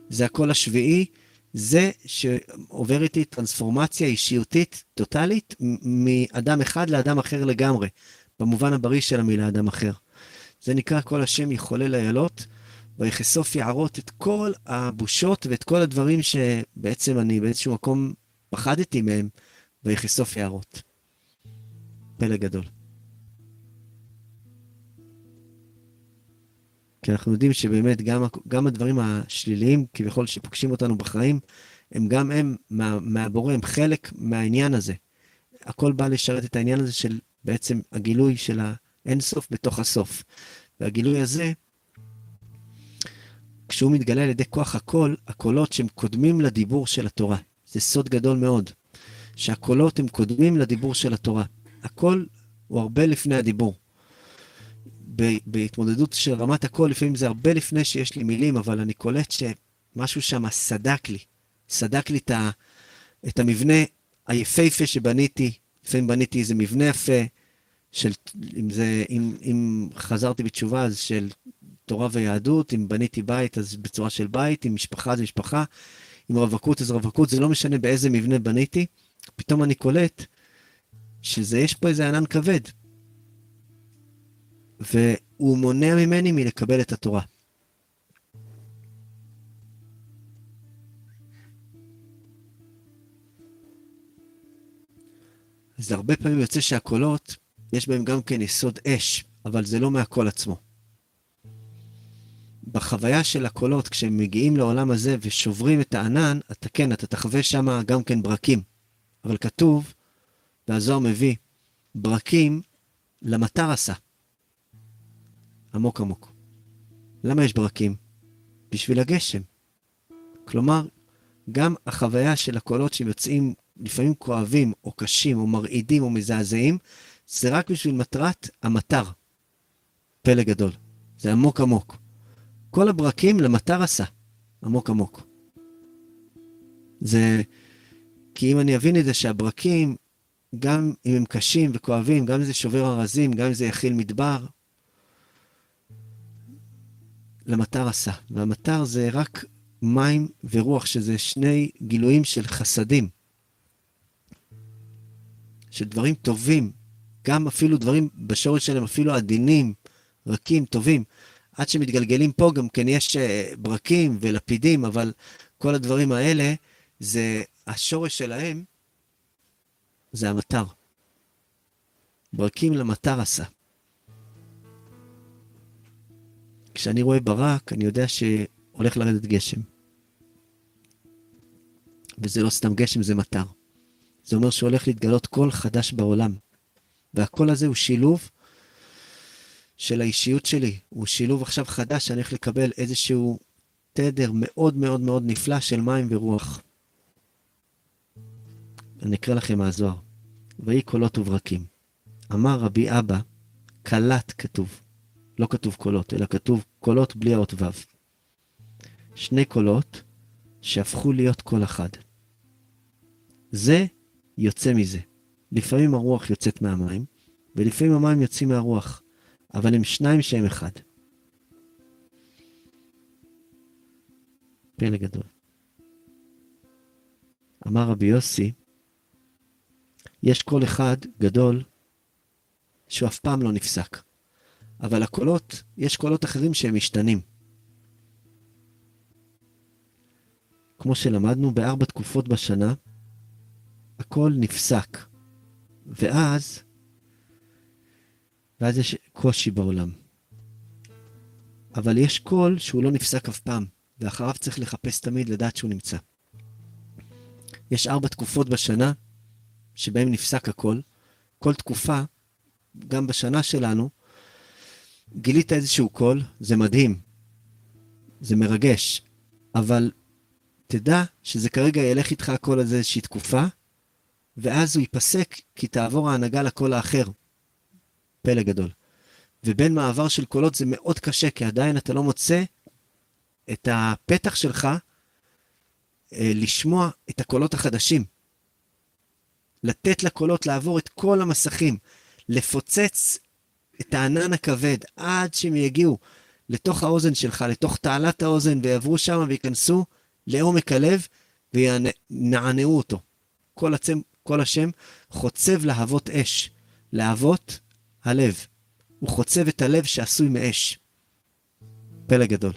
זה הקול השביעי, זה שעובר איתי טרנספורמציה אישיותית טוטאלית מאדם אחד לאדם אחר לגמרי. במובן הבריא של המילה אדם אחר. זה נקרא כל השם יחולל איילות, ויחשוף יערות את כל הבושות ואת כל הדברים שבעצם אני באיזשהו מקום פחדתי מהם, ויחשוף יערות. פלא גדול. כי אנחנו יודעים שבאמת גם, גם הדברים השליליים, כביכול שפוגשים אותנו בחיים, הם גם הם מה, מהבורא, הם חלק מהעניין הזה. הכל בא לשרת את העניין הזה של בעצם הגילוי של האינסוף בתוך הסוף. והגילוי הזה, כשהוא מתגלה על ידי כוח הקול, הקולות שהם קודמים לדיבור של התורה. זה סוד גדול מאוד, שהקולות הם קודמים לדיבור של התורה. הקול הוא הרבה לפני הדיבור. בהתמודדות של רמת הקול, לפעמים זה הרבה לפני שיש לי מילים, אבל אני קולט שמשהו שם סדק לי. סדק לי את, ה, את המבנה היפהפה שבניתי. לפעמים בניתי איזה מבנה יפה, של, אם, זה, אם, אם חזרתי בתשובה, אז של תורה ויהדות, אם בניתי בית, אז בצורה של בית, אם משפחה, אז משפחה, אם רווקות, אז רווקות, זה לא משנה באיזה מבנה בניתי, פתאום אני קולט שיש פה איזה ענן כבד. והוא מונע ממני מלקבל את התורה. אז הרבה פעמים יוצא שהקולות, יש בהם גם כן יסוד אש, אבל זה לא מהקול עצמו. בחוויה של הקולות, כשהם מגיעים לעולם הזה ושוברים את הענן, אתה כן, אתה תחווה שם גם כן ברקים. אבל כתוב, והזוהר מביא, ברקים למטר עשה. עמוק עמוק. למה יש ברקים? בשביל הגשם. כלומר, גם החוויה של הקולות שיוצאים לפעמים כואבים, או קשים, או מרעידים, או מזעזעים, זה רק בשביל מטרת המטר. פלא גדול. זה עמוק עמוק. כל הברקים למטר עשה. עמוק עמוק. זה... כי אם אני אבין את זה שהברקים, גם אם הם קשים וכואבים, גם אם זה שובר ארזים, גם אם זה יכיל מדבר, למטר עשה. והמטר זה רק מים ורוח, שזה שני גילויים של חסדים. של דברים טובים, גם אפילו דברים בשורש שלהם, אפילו עדינים, רכים, טובים. עד שמתגלגלים פה גם כן יש אה, ברקים ולפידים, אבל כל הדברים האלה, זה השורש שלהם, זה המטר. ברקים למטר עשה. כשאני רואה ברק, אני יודע שהולך לרדת גשם. וזה לא סתם גשם, זה מטר. זה אומר שהולך להתגלות קול חדש בעולם. והקול הזה הוא שילוב של האישיות שלי. הוא שילוב עכשיו חדש שאני הולך לקבל איזשהו תדר מאוד מאוד מאוד נפלא של מים ורוח. אני אקרא לכם מהזוהר. ויהי קולות וברקים. אמר רבי אבא, קלט כתוב. לא כתוב קולות, אלא כתוב קולות בלי האות ו'. שני קולות שהפכו להיות קול אחד. זה יוצא מזה. לפעמים הרוח יוצאת מהמים, ולפעמים המים יוצאים מהרוח, אבל הם שניים שהם אחד. פלא גדול. אמר רבי יוסי, יש קול אחד גדול שהוא אף פעם לא נפסק. אבל הקולות, יש קולות אחרים שהם משתנים. כמו שלמדנו, בארבע תקופות בשנה, הכל נפסק. ואז, ואז יש קושי בעולם. אבל יש קול שהוא לא נפסק אף פעם, ואחריו צריך לחפש תמיד לדעת שהוא נמצא. יש ארבע תקופות בשנה שבהן נפסק הקול. כל תקופה, גם בשנה שלנו, גילית איזשהו קול, זה מדהים, זה מרגש, אבל תדע שזה כרגע ילך איתך הקול הזה איזושהי תקופה, ואז הוא ייפסק כי תעבור ההנהגה לקול האחר. פלא גדול. ובין מעבר של קולות זה מאוד קשה, כי עדיין אתה לא מוצא את הפתח שלך אה, לשמוע את הקולות החדשים. לתת לקולות לעבור את כל המסכים, לפוצץ את הענן הכבד עד שהם יגיעו לתוך האוזן שלך, לתוך תעלת האוזן, ויעברו שם וייכנסו לעומק הלב וינענעו אותו. כל, עצם, כל השם חוצב להבות אש. להבות הלב. הוא חוצב את הלב שעשוי מאש. פלא גדול.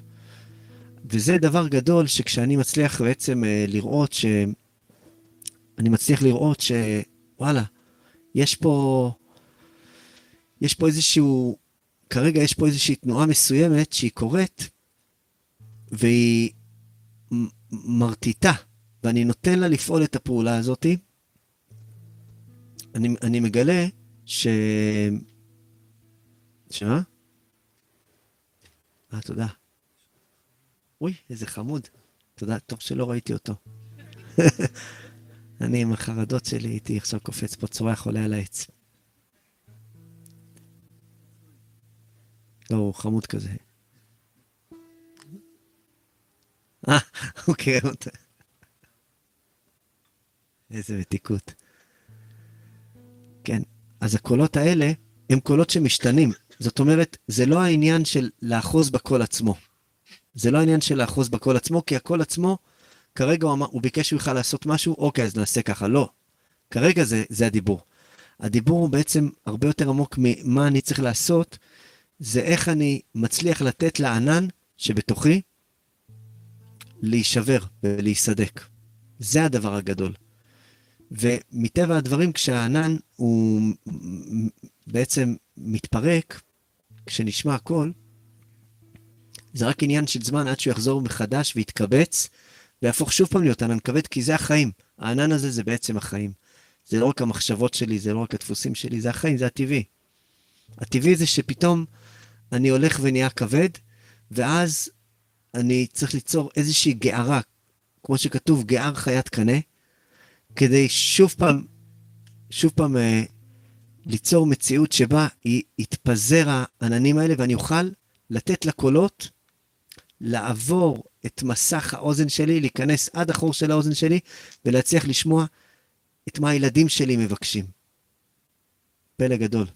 וזה דבר גדול שכשאני מצליח בעצם אה, לראות ש... אני מצליח לראות שוואלה, יש פה, יש פה איזשהו, כרגע יש פה איזושהי תנועה מסוימת שהיא קורית, והיא מרטיטה, ואני נותן לה לפעול את הפעולה הזאתי, אני, אני מגלה ש... שמה? אה, תודה. אוי, איזה חמוד. תודה, טוב שלא ראיתי אותו. אני עם החרדות שלי הייתי עכשיו קופץ פה, צורח, עולה על העץ. לא, הוא חמוד כזה. אה, הוא קרא אותה. איזה מתיקות. כן, אז הקולות האלה הם קולות שמשתנים. זאת אומרת, זה לא העניין של לאחוז בקול עצמו. זה לא העניין של לאחוז בקול עצמו, כי הקול עצמו, כרגע הוא, אמר, הוא ביקש ממך לעשות משהו, אוקיי, אז נעשה ככה. לא. כרגע זה, זה הדיבור. הדיבור הוא בעצם הרבה יותר עמוק ממה אני צריך לעשות, זה איך אני מצליח לתת לענן שבתוכי להישבר ולהיסדק. זה הדבר הגדול. ומטבע הדברים, כשהענן הוא בעצם מתפרק, כשנשמע הכל, זה רק עניין של זמן עד שהוא יחזור מחדש ויתקבץ, ויהפוך שוב פעם להיות ענן כבד, כי זה החיים. הענן הזה זה בעצם החיים. זה לא רק המחשבות שלי, זה לא רק הדפוסים שלי, זה החיים, זה הטבעי. הטבעי זה שפתאום אני הולך ונהיה כבד, ואז אני צריך ליצור איזושהי גערה, כמו שכתוב, גער חיית קנה, כדי שוב פעם, שוב פעם אה, ליצור מציאות שבה יתפזר העננים האלה ואני אוכל לתת לקולות לעבור את מסך האוזן שלי, להיכנס עד החור של האוזן שלי ולהצליח לשמוע את מה הילדים שלי מבקשים. פלא גדול.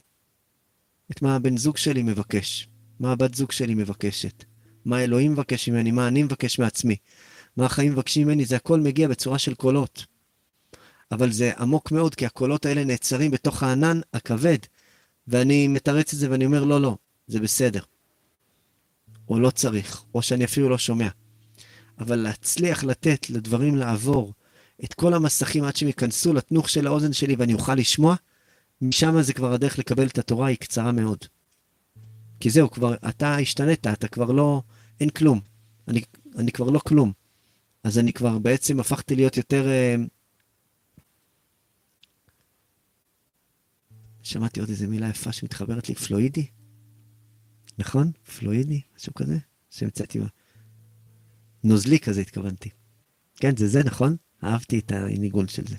את מה הבן זוג שלי מבקש, מה הבת זוג שלי מבקשת, מה אלוהים מבקש ממני, מה אני מבקש מעצמי, מה החיים מבקשים ממני, זה הכל מגיע בצורה של קולות. אבל זה עמוק מאוד, כי הקולות האלה נעצרים בתוך הענן הכבד, ואני מתרץ את זה ואני אומר, לא, לא, זה בסדר. או לא צריך, או שאני אפילו לא שומע. אבל להצליח לתת לדברים לעבור את כל המסכים עד שהם ייכנסו לתנוך של האוזן שלי ואני אוכל לשמוע, משם זה כבר הדרך לקבל את התורה היא קצרה מאוד. כי זהו, כבר, אתה השתנית, אתה כבר לא, אין כלום. אני, אני כבר לא כלום. אז אני כבר בעצם הפכתי להיות יותר... אה, שמעתי עוד איזה מילה יפה שמתחברת לי, פלואידי? נכון? פלואידי? משהו כזה? שהמצאתי... נוזלי כזה התכוונתי. כן, זה זה, נכון? אהבתי את הניגון של זה.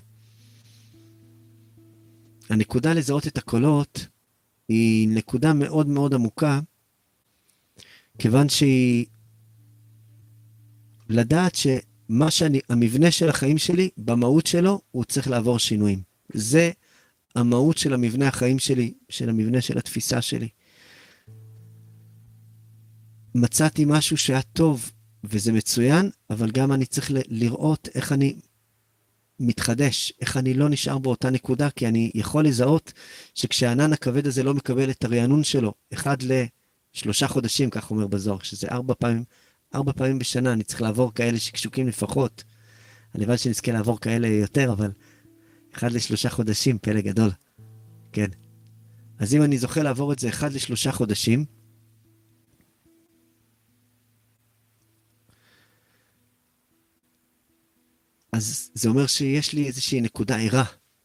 הנקודה לזהות את הקולות היא נקודה מאוד מאוד עמוקה, כיוון שהיא לדעת שמה שאני, המבנה של החיים שלי, במהות שלו, הוא צריך לעבור שינויים. זה המהות של המבנה החיים שלי, של המבנה של התפיסה שלי. מצאתי משהו שהיה טוב וזה מצוין, אבל גם אני צריך לראות איך אני מתחדש, איך אני לא נשאר באותה נקודה, כי אני יכול לזהות שכשהענן הכבד הזה לא מקבל את הרענון שלו, אחד לשלושה חודשים, כך אומר בזוהר, שזה ארבע פעמים, ארבע פעמים בשנה, אני צריך לעבור כאלה שקשוקים לפחות. הלוואי שנזכה לעבור כאלה יותר, אבל אחד לשלושה חודשים, פלא גדול. כן. אז אם אני זוכה לעבור את זה אחד לשלושה חודשים, אז זה אומר שיש לי איזושהי נקודה ערה.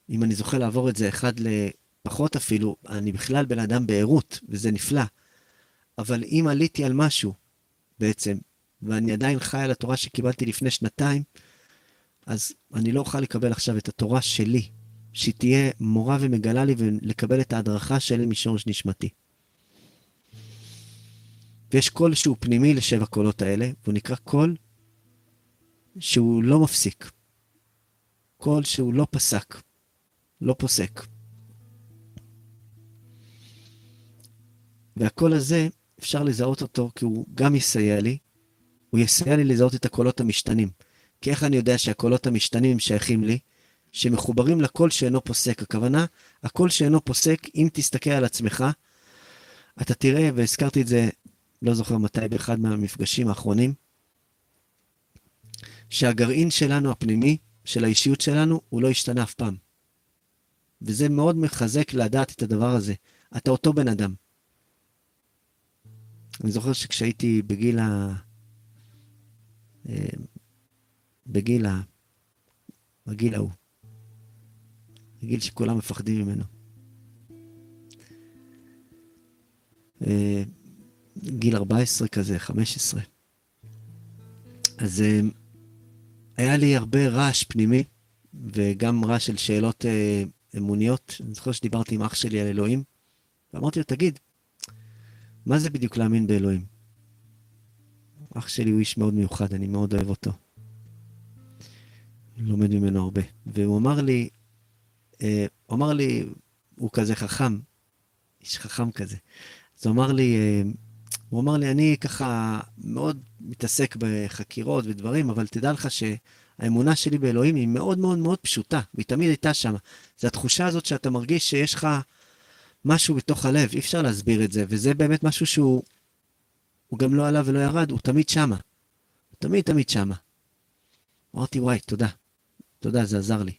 אם אני זוכה לעבור את זה אחד לפחות אפילו, אני בכלל בן אדם בערות, וזה נפלא. אבל אם עליתי על משהו, בעצם, ואני עדיין חי על התורה שקיבלתי לפני שנתיים, אז אני לא אוכל לקבל עכשיו את התורה שלי, שהיא תהיה מורה ומגלה לי ולקבל את ההדרכה שלי משורש נשמתי. ויש קול שהוא פנימי לשבע קולות האלה, והוא נקרא קול שהוא לא מפסיק. קול שהוא לא פסק, לא פוסק. והקול הזה, אפשר לזהות אותו כי הוא גם יסייע לי, הוא יסייע לי לזהות את הקולות המשתנים. כי איך אני יודע שהקולות המשתנים שייכים לי? שמחוברים לקול שאינו פוסק. הכוונה, הקול שאינו פוסק, אם תסתכל על עצמך, אתה תראה, והזכרתי את זה, לא זוכר מתי, באחד מהמפגשים האחרונים, שהגרעין שלנו, הפנימי, של האישיות שלנו, הוא לא השתנה אף פעם. וזה מאוד מחזק לדעת את הדבר הזה. אתה אותו בן אדם. אני זוכר שכשהייתי בגיל ה... אה, בגיל ה... בגיל ההוא. בגיל שכולם מפחדים ממנו. אה, גיל 14 כזה, 15. אז אה, היה לי הרבה רעש פנימי, וגם רעש של שאלות אמוניות. אני זוכר שדיברתי עם אח שלי על אלוהים, ואמרתי לו, תגיד, מה זה בדיוק להאמין באלוהים? אח שלי הוא איש מאוד מיוחד, אני מאוד אוהב אותו. לומד ממנו הרבה. והוא אמר לי, אה, הוא אמר לי, הוא כזה חכם, איש חכם כזה. אז הוא אמר לי, אה, הוא אמר לי, אני ככה מאוד מתעסק בחקירות ודברים, אבל תדע לך שהאמונה שלי באלוהים היא מאוד מאוד מאוד פשוטה, והיא תמיד הייתה שם. זו התחושה הזאת שאתה מרגיש שיש לך משהו בתוך הלב, אי אפשר להסביר את זה, וזה באמת משהו שהוא הוא גם לא עלה ולא ירד, הוא תמיד שמה. הוא תמיד תמיד שמה. אמרתי, וואי, תודה. תודה, זה עזר לי.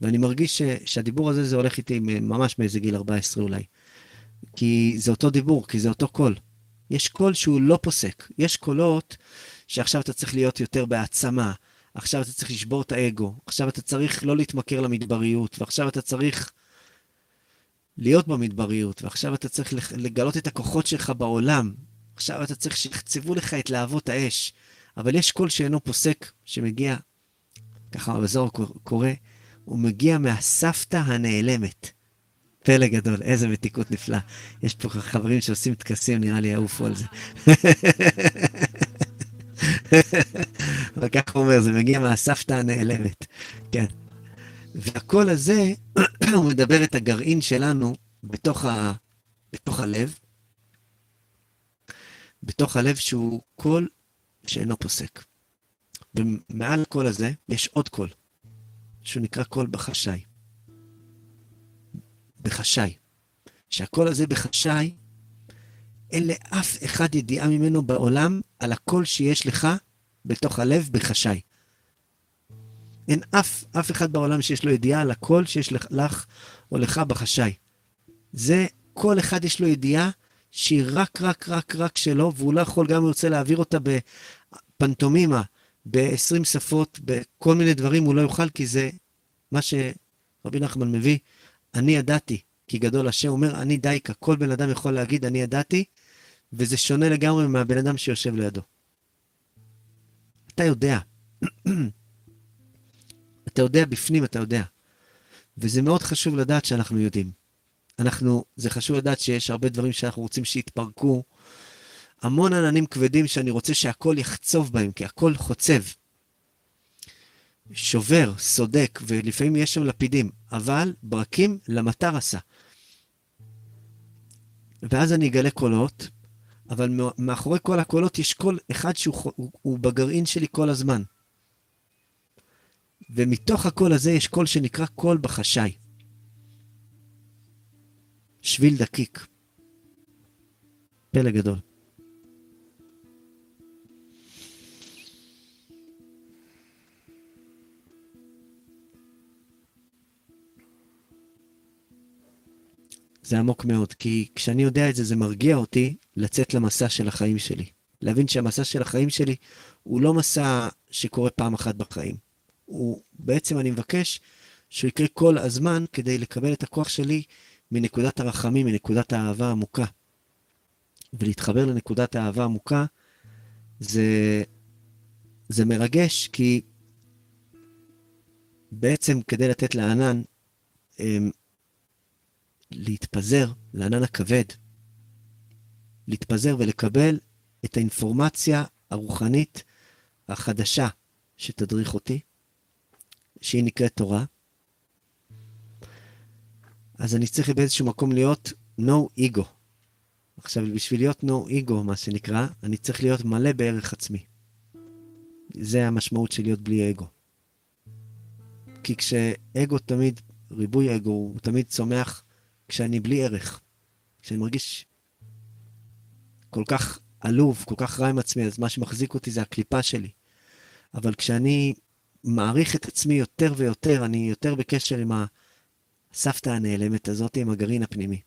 ואני מרגיש ש, שהדיבור הזה, זה הולך איתי ממש מאיזה גיל 14 אולי. כי זה אותו דיבור, כי זה אותו קול. יש קול שהוא לא פוסק. יש קולות שעכשיו אתה צריך להיות יותר בהעצמה, עכשיו אתה צריך לשבור את האגו, עכשיו אתה צריך לא להתמכר למדבריות, ועכשיו אתה צריך להיות במדבריות, ועכשיו אתה צריך לגלות את הכוחות שלך בעולם, עכשיו אתה צריך שיחצבו לך את להבות האש. אבל יש קול שאינו פוסק, שמגיע, ככה בזוהר קורא, הוא מגיע מהסבתא הנעלמת. פלא גדול, איזה מתיקות נפלא. יש פה חברים שעושים טקסים, נראה לי יעופו על זה. אבל ככה הוא אומר, זה מגיע מהסבתא הנעלמת. כן. והקול הזה, הוא מדבר את הגרעין שלנו בתוך, ה... בתוך הלב, בתוך הלב שהוא קול שאינו פוסק. ומעל הקול הזה יש עוד קול, שהוא נקרא קול בחשאי. בחשאי. שהקול הזה בחשאי, אין לאף אחד ידיעה ממנו בעולם על הקול שיש לך בתוך הלב בחשאי. אין אף, אף אחד בעולם שיש לו ידיעה על הקול שיש לך או לך בחשאי. זה, כל אחד יש לו ידיעה שהיא רק, רק, רק, רק שלו, והוא לא יכול, גם רוצה להעביר אותה בפנטומימה, ב-20 שפות, בכל מיני דברים, הוא לא יוכל, כי זה מה שרבי נחמן מביא, אני ידעתי, כי גדול השם אומר, אני דייקה. כל בן אדם יכול להגיד, אני ידעתי, וזה שונה לגמרי מהבן אדם שיושב לידו. אתה יודע. אתה יודע בפנים, אתה יודע. וזה מאוד חשוב לדעת שאנחנו יודעים. אנחנו, זה חשוב לדעת שיש הרבה דברים שאנחנו רוצים שיתפרקו. המון עננים כבדים שאני רוצה שהכל יחצוב בהם, כי הכל חוצב. שובר, סודק, ולפעמים יש שם לפידים, אבל ברקים למטר עשה. ואז אני אגלה קולות, אבל מאחורי כל הקולות יש קול אחד שהוא הוא, הוא בגרעין שלי כל הזמן. ומתוך הקול הזה יש קול שנקרא קול בחשאי. שביל דקיק. פלא גדול. זה עמוק מאוד, כי כשאני יודע את זה, זה מרגיע אותי לצאת למסע של החיים שלי. להבין שהמסע של החיים שלי הוא לא מסע שקורה פעם אחת בחיים. הוא, בעצם אני מבקש שהוא יקרה כל הזמן כדי לקבל את הכוח שלי מנקודת הרחמים, מנקודת האהבה העמוקה. ולהתחבר לנקודת האהבה העמוקה זה, זה מרגש, כי בעצם כדי לתת לענן להתפזר, לענן הכבד, להתפזר ולקבל את האינפורמציה הרוחנית החדשה שתדריך אותי, שהיא נקראת תורה, אז אני צריך באיזשהו מקום להיות no ego. עכשיו, בשביל להיות no ego, מה שנקרא, אני צריך להיות מלא בערך עצמי. זה המשמעות של להיות בלי אגו. כי כשאגו תמיד, ריבוי אגו, הוא תמיד צומח כשאני בלי ערך. כשאני מרגיש כל כך עלוב, כל כך רע עם עצמי, אז מה שמחזיק אותי זה הקליפה שלי. אבל כשאני מעריך את עצמי יותר ויותר, אני יותר בקשר עם הסבתא הנעלמת הזאת, עם הגרעין הפנימי.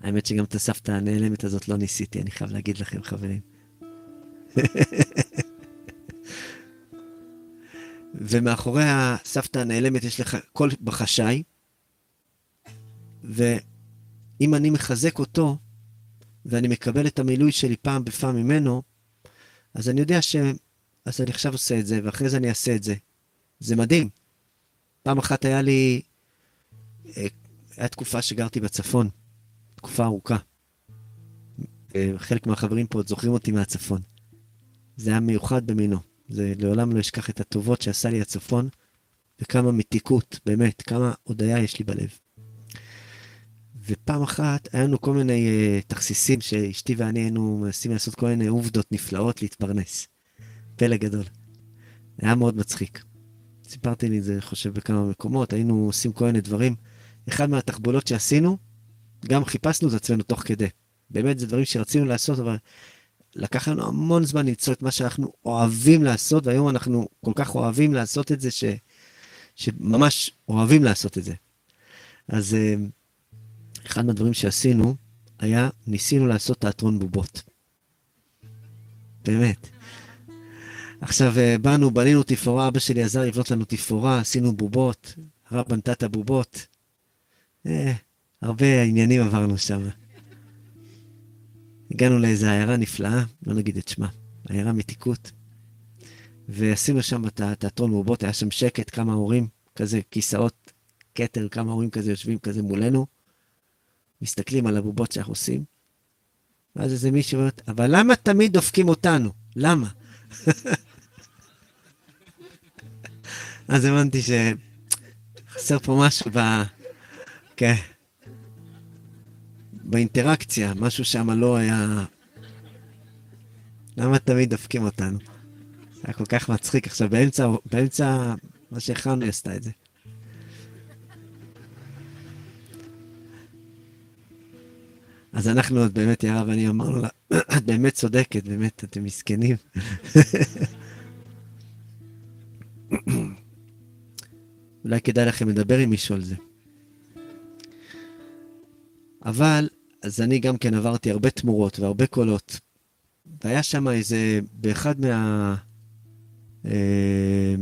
האמת שגם את הסבתא הנעלמת הזאת לא ניסיתי, אני חייב להגיד לכם, חברים. ומאחורי הסבתא הנעלמת יש לך קול בחשאי, ואם אני מחזק אותו, ואני מקבל את המילוי שלי פעם בפעם ממנו, אז אני יודע ש... אז אני עכשיו עושה את זה, ואחרי זה אני אעשה את זה. זה מדהים. פעם אחת היה לי... אה, הייתה תקופה שגרתי בצפון, תקופה ארוכה. חלק מהחברים פה עוד זוכרים אותי מהצפון. זה היה מיוחד במינו. זה לעולם לא אשכח את הטובות שעשה לי הצפון, וכמה מתיקות, באמת, כמה הודיה יש לי בלב. ופעם אחת היה לנו כל מיני uh, תכסיסים שאשתי ואני היינו מנסים לעשות כל מיני עובדות נפלאות להתפרנס. פלא גדול. היה מאוד מצחיק. סיפרתי לי את זה, אני חושב, בכמה מקומות, היינו עושים כל מיני דברים. אחד מהתחבולות שעשינו, גם חיפשנו את עצמנו תוך כדי. באמת, זה דברים שרצינו לעשות, אבל לקח לנו המון זמן למצוא את מה שאנחנו אוהבים לעשות, והיום אנחנו כל כך אוהבים לעשות את זה, ש... שממש אוהבים לעשות את זה. אז אה, אחד מהדברים שעשינו היה, ניסינו לעשות תיאטרון בובות. באמת. עכשיו אה, באנו, בנינו תפאורה, אבא שלי עזר לבנות לנו תפאורה, עשינו בובות, הרב בנתה את הבובות. אה, הרבה עניינים עברנו שם. הגענו לאיזו עיירה נפלאה, לא נגיד את שמה, עיירה מתיקות. ועשינו שם את התיאטרון בובות, היה שם שקט, כמה הורים, כזה כיסאות כתר, כמה הורים כזה יושבים כזה מולנו, מסתכלים על הבובות שאנחנו עושים. ואז איזה מישהו אומר, אבל למה תמיד דופקים אותנו? למה? אז הבנתי שחסר פה משהו ב... כן. באינטראקציה, משהו שם לא היה... למה תמיד דופקים אותנו? היה כל כך מצחיק. עכשיו, באמצע, באמצע מה שהכנו היא עשתה את זה. אז אנחנו עוד באמת, יערה ואני אמרנו לה, את באמת צודקת, באמת, אתם מסכנים. אולי כדאי לכם לדבר עם מישהו על זה. אבל, אז אני גם כן עברתי הרבה תמורות והרבה קולות. והיה שם איזה, באחד מה... אה,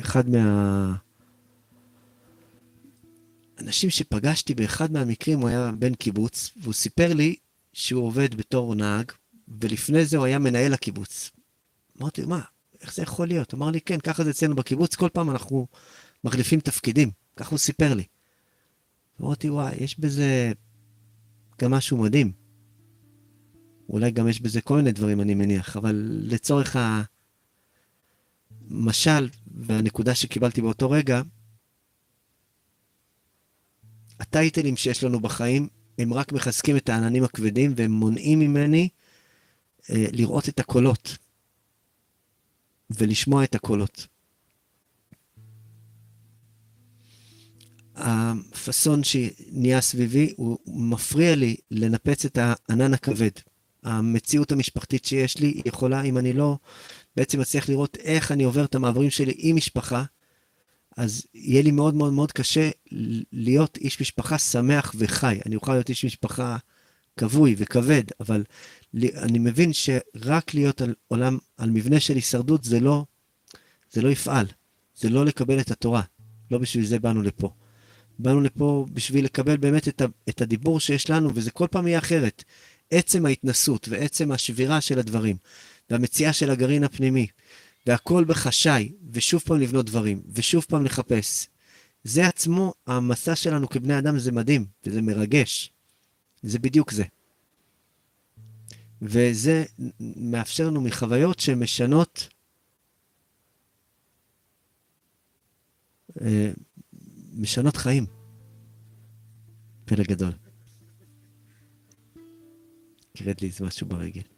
אחד מה... אנשים שפגשתי באחד מהמקרים, הוא היה בן קיבוץ, והוא סיפר לי שהוא עובד בתור נהג, ולפני זה הוא היה מנהל הקיבוץ. אמרתי, מה, איך זה יכול להיות? אמר לי, כן, ככה זה אצלנו בקיבוץ, כל פעם אנחנו מחליפים תפקידים. ככה הוא סיפר לי. אמרתי, וואי, יש בזה גם משהו מדהים. אולי גם יש בזה כל מיני דברים, אני מניח, אבל לצורך המשל והנקודה שקיבלתי באותו רגע, הטייטלים שיש לנו בחיים, הם רק מחזקים את העננים הכבדים והם מונעים ממני אה, לראות את הקולות ולשמוע את הקולות. הפאסון שנהיה סביבי, הוא מפריע לי לנפץ את הענן הכבד. המציאות המשפחתית שיש לי יכולה, אם אני לא בעצם מצליח לראות איך אני עובר את המעברים שלי עם משפחה, אז יהיה לי מאוד מאוד מאוד קשה להיות איש משפחה שמח וחי. אני אוכל להיות איש משפחה כבוי וכבד, אבל אני מבין שרק להיות על עולם, על מבנה של הישרדות, זה לא, זה לא יפעל. זה לא לקבל את התורה. לא בשביל זה באנו לפה. באנו לפה בשביל לקבל באמת את, ה, את הדיבור שיש לנו, וזה כל פעם יהיה אחרת. עצם ההתנסות ועצם השבירה של הדברים, והמציאה של הגרעין הפנימי, והכל בחשאי, ושוב פעם לבנות דברים, ושוב פעם לחפש. זה עצמו, המסע שלנו כבני אדם זה מדהים, וזה מרגש. זה בדיוק זה. וזה מאפשר לנו מחוויות שמשנות אה, משנות חיים. פלא גדול. קראת לי איזה משהו ברגל.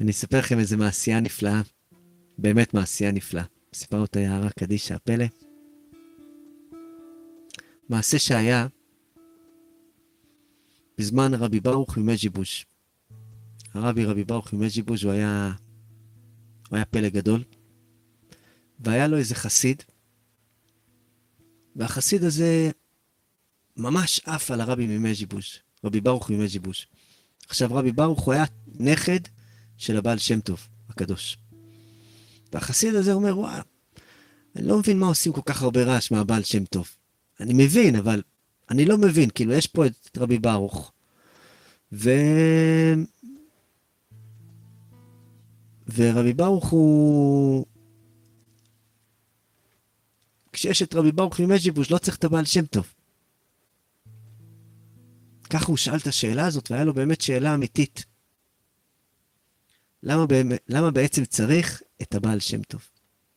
אני אספר לכם איזה מעשייה נפלאה באמת מעשייה נפלאה. סיפרנו את היערה קדישא הפלא. מעשה שהיה בזמן רבי ברוך ממז'יבוש. הרבי רבי ברוך ממז'יבוש הוא היה, הוא היה פלא גדול, והיה לו איזה חסיד, והחסיד הזה ממש עף על הרבי ממז'יבוש, רבי ברוך ממז'יבוש. עכשיו, רבי ברוך הוא היה נכד של הבעל שם טוב, הקדוש. והחסיד הזה אומר, וואו, אני לא מבין מה עושים כל כך הרבה רעש מהבעל שם טוב. אני מבין, אבל אני לא מבין, כאילו, יש פה את רבי ברוך, ו... ורבי ברוך הוא... כשיש את רבי ברוך ממז'יבוש, לא צריך את הבעל שם טוב. ככה הוא שאל את השאלה הזאת, והיה לו באמת שאלה אמיתית. למה, למה בעצם צריך את הבעל שם טוב?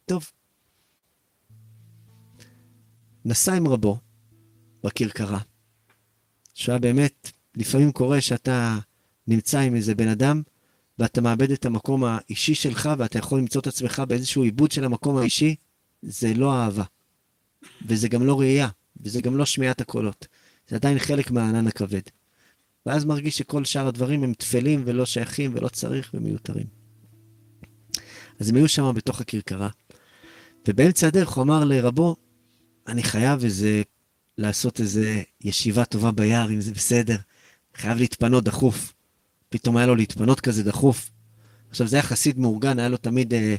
טוב. נסע עם רבו בכרכרה, שהיה באמת, לפעמים קורה שאתה נמצא עם איזה בן אדם, ואתה מאבד את המקום האישי שלך, ואתה יכול למצוא את עצמך באיזשהו עיבוד של המקום האישי, זה לא אהבה. וזה גם לא ראייה, וזה גם לא שמיעת הקולות. זה עדיין חלק מהענן הכבד. ואז מרגיש שכל שאר הדברים הם טפלים ולא שייכים ולא צריך ומיותרים. אז הם היו שם בתוך הכרכרה, ובאמצע הדרך הוא אמר לרבו, אני חייב איזה, לעשות איזה ישיבה טובה ביער, אם זה בסדר. חייב להתפנות דחוף. פתאום היה לו להתפנות כזה דחוף. עכשיו, זה היה חסיד מאורגן, היה לו תמיד אה,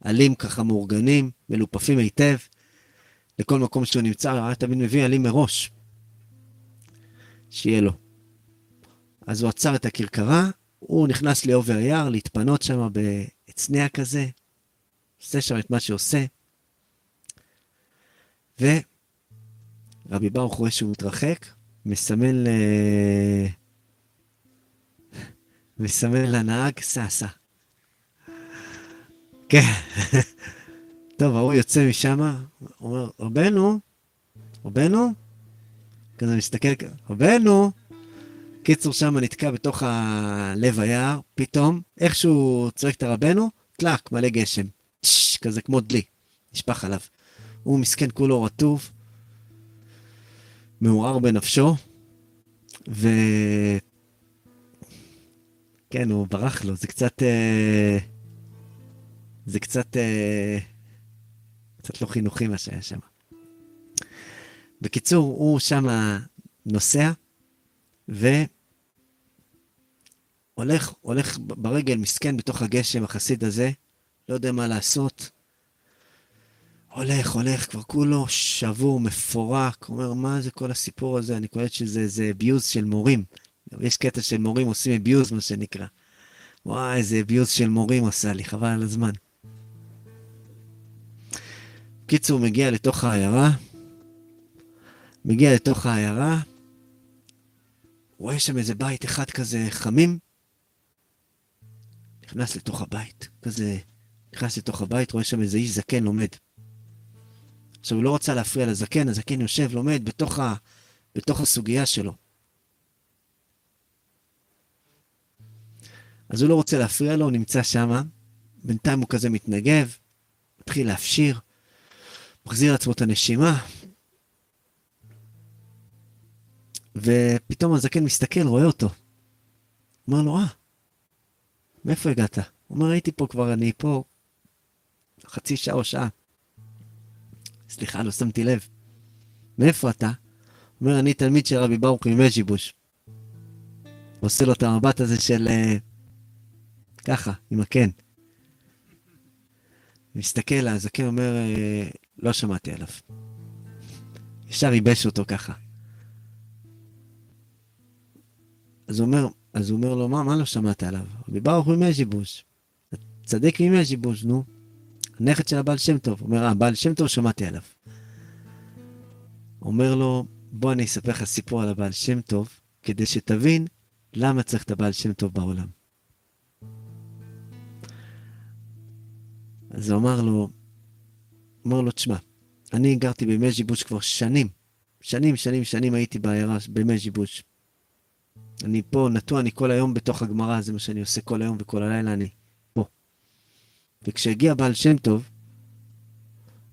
עלים ככה מאורגנים, מלופפים היטב. לכל מקום שהוא נמצא, היה תמיד מביא עלים מראש. שיהיה לו. אז הוא עצר את הכרכרה, הוא נכנס לעובי היער, להתפנות שם בהצנע כזה, עושה שם את מה שעושה. ורבי ברוך רואה שהוא מתרחק, מסמן ל... מסמן לנהג, סע, סע. כן. טוב, ההוא יוצא משם, אומר, רבנו, רבנו, כזה מסתכל, רבנו. קיצור, שם נתקע בתוך הלב היער, פתאום, איכשהו צועק את הרבנו, טלק, מלא גשם. שש, כזה כמו דלי, נשפך עליו. הוא מסכן כולו רטוב, מעורר בנפשו, ו... כן, הוא ברח לו, זה קצת... אה, זה קצת... אה, קצת לא חינוכי מה שהיה שם. בקיצור, הוא שם נוסע, והולך, הולך ברגל, מסכן בתוך הגשם, החסיד הזה, לא יודע מה לעשות. הולך, הולך, כבר כולו שבור, מפורק, אומר, מה זה כל הסיפור הזה? אני קולט שזה אביוז של מורים. יש קטע של מורים עושים אביוז, מה שנקרא. וואי, איזה אביוז של מורים עשה לי, חבל על הזמן. קיצור, מגיע לתוך העיירה, מגיע לתוך העיירה, רואה שם איזה בית אחד כזה חמים, נכנס לתוך הבית, כזה, נכנס לתוך הבית, רואה שם איזה איש זקן לומד. עכשיו, הוא לא רצה להפריע לזקן, הזקן יושב, לומד בתוך, ה, בתוך הסוגיה שלו. אז הוא לא רוצה להפריע לו, הוא נמצא שם, בינתיים הוא כזה מתנגב, מתחיל להפשיר, מחזיר לעצמו את הנשימה, ופתאום הזקן מסתכל, רואה אותו. אומר לו, אה, מאיפה הגעת? הוא אומר, הייתי פה כבר, אני פה חצי שעה או שעה. סליחה, לא שמתי לב. מאיפה אתה? אומר, אני תלמיד של רבי ברוך ממז'יבוש. עושה לו את המבט הזה של... uh, ככה, עם הקן. מסתכל, הזקן אומר, uh, לא שמעתי עליו. ישר ייבש אותו ככה. אז הוא אומר, אז הוא אומר לו, מה, מה לא שמעת עליו? רבי ברוך הוא ממז'יבוש. צדיק ממז'יבוש, נו. הנכד של הבעל שם טוב. אומר, אה, בעל שם טוב, שמעתי עליו. אומר לו, בוא אני אספר לך סיפור על הבעל שם טוב, כדי שתבין למה צריך את הבעל שם טוב בעולם. אז הוא אמר לו, אמר לו, תשמע, אני גרתי בימי ז'יבוש כבר שנים, שנים, שנים, שנים הייתי בעיירה בימי ז'יבוש. אני פה נטוע, אני כל היום בתוך הגמרא, זה מה שאני עושה כל היום וכל הלילה, אני פה. וכשהגיע בעל שם טוב,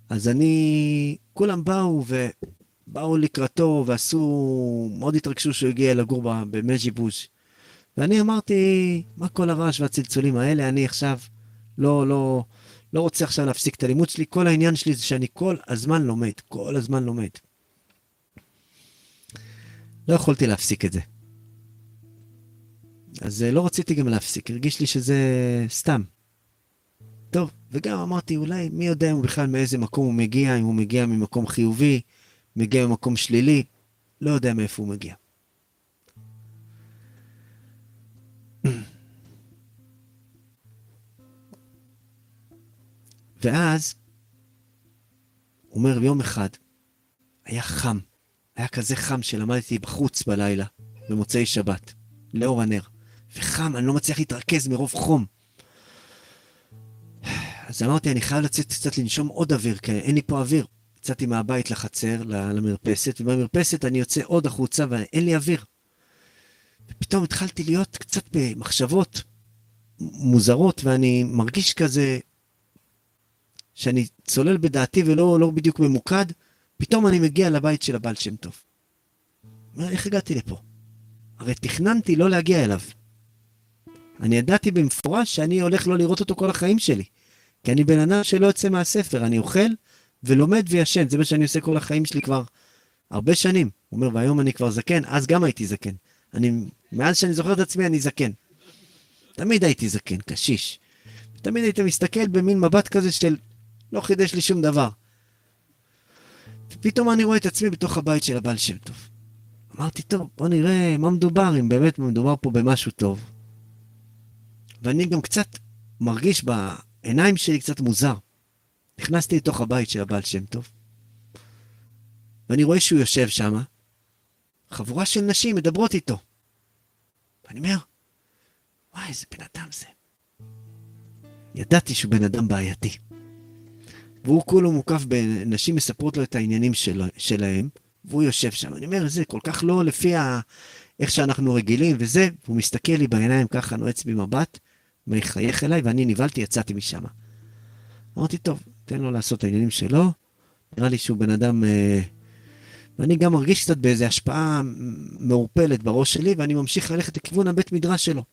אז אני, כולם באו ובאו לקראתו ועשו, מאוד התרגשו שהוא הגיע לגור במז'יבוש. ואני אמרתי, מה כל הרעש והצלצולים האלה? אני עכשיו לא, לא, לא רוצה עכשיו להפסיק את הלימוד שלי, כל העניין שלי זה שאני כל הזמן לומד, כל הזמן לומד. לא יכולתי להפסיק את זה. אז אה, לא רציתי גם להפסיק, הרגיש לי שזה סתם. טוב, וגם אמרתי, אולי מי יודע אם הוא בכלל מאיזה מקום הוא מגיע, אם הוא מגיע ממקום חיובי, מגיע ממקום שלילי, לא יודע מאיפה הוא מגיע. ואז, הוא אומר, יום אחד, היה חם, היה כזה חם שלמדתי בחוץ בלילה, במוצאי שבת, לאור הנר. וחם, אני לא מצליח להתרכז מרוב חום. אז אמרתי, אני חייב לצאת קצת לנשום עוד אוויר, כי אין לי פה אוויר. יצאתי מהבית לחצר, למרפסת, ובמרפסת אני יוצא עוד החוצה ואין לי אוויר. ופתאום התחלתי להיות קצת במחשבות מוזרות, ואני מרגיש כזה שאני צולל בדעתי ולא לא בדיוק ממוקד, פתאום אני מגיע לבית של הבעל שם טוב. איך הגעתי לפה? הרי תכננתי לא להגיע אליו. אני ידעתי במפורש שאני הולך לא לראות אותו כל החיים שלי. כי אני בן אדם שלא יוצא מהספר, אני אוכל ולומד וישן, זה מה שאני עושה כל החיים שלי כבר הרבה שנים. הוא אומר, והיום אני כבר זקן, אז גם הייתי זקן. אני, מאז שאני זוכר את עצמי, אני זקן. תמיד הייתי זקן, קשיש. תמיד הייתי מסתכל במין מבט כזה של לא חידש לי שום דבר. ופתאום אני רואה את עצמי בתוך הבית של הבעל שם טוב. אמרתי, טוב, בוא נראה מה מדובר, אם באמת מדובר פה במשהו טוב. ואני גם קצת מרגיש בעיניים שלי קצת מוזר. נכנסתי לתוך הבית של הבעל שם טוב, ואני רואה שהוא יושב שם, חבורה של נשים מדברות איתו. ואני אומר, וואי, איזה בן אדם זה. ידעתי שהוא בן אדם בעייתי. והוא כולו מוקף בנשים מספרות לו את העניינים של, שלהם, והוא יושב שם. אני אומר, זה כל כך לא לפי ה... איך שאנחנו רגילים וזה, והוא מסתכל לי בעיניים ככה, נועץ בי מבט, מחייך אליי, ואני נבהלתי, יצאתי משם. אמרתי, טוב, תן לו לעשות את העניינים שלו, נראה לי שהוא בן אדם... אה, ואני גם מרגיש קצת באיזו השפעה מעורפלת בראש שלי, ואני ממשיך ללכת לכיוון הבית מדרש שלו.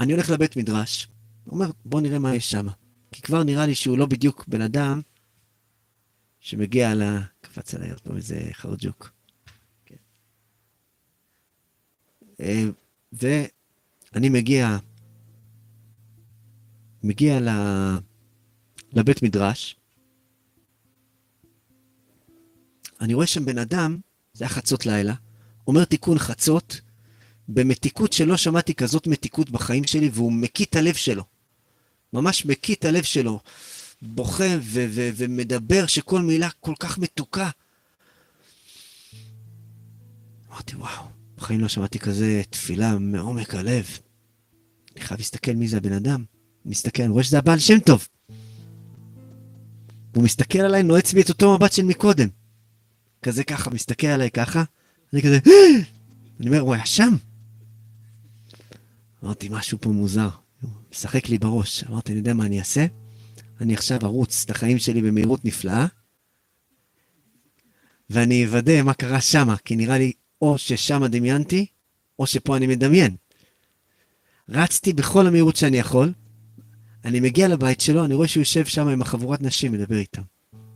אני הולך לבית מדרש, אומר, בוא נראה מה יש שם. כי כבר נראה לי שהוא לא בדיוק בן אדם שמגיע ל... קפץ עליי עוד פעם איזה חרג'וק. כן. אה, ואני מגיע, מגיע לבית מדרש, אני רואה שם בן אדם, זה היה חצות לילה, אומר תיקון חצות, במתיקות שלא שמעתי כזאת מתיקות בחיים שלי, והוא מקיא את הלב שלו. ממש מקיא את הלב שלו, בוכה ו- ו- ומדבר שכל מילה כל כך מתוקה. אמרתי, וואו, בחיים לא שמעתי כזה תפילה מעומק הלב. אני חייב להסתכל מי זה הבן אדם. מסתכל, אני רואה שזה הבעל שם טוב. הוא מסתכל עליי, נועץ בי את אותו מבט של מקודם. כזה ככה, מסתכל עליי ככה, אני כזה, אני אומר, הוא היה שם. אמרתי, משהו פה מוזר. משחק לי בראש. אמרתי, אני יודע מה אני אעשה? אני עכשיו ארוץ את החיים שלי במהירות נפלאה, ואני אוודא מה קרה שמה, כי נראה לי או ששמה דמיינתי, או שפה אני מדמיין. רצתי בכל המהירות שאני יכול, אני מגיע לבית שלו, אני רואה שהוא יושב שם עם החבורת נשים, מדבר איתם.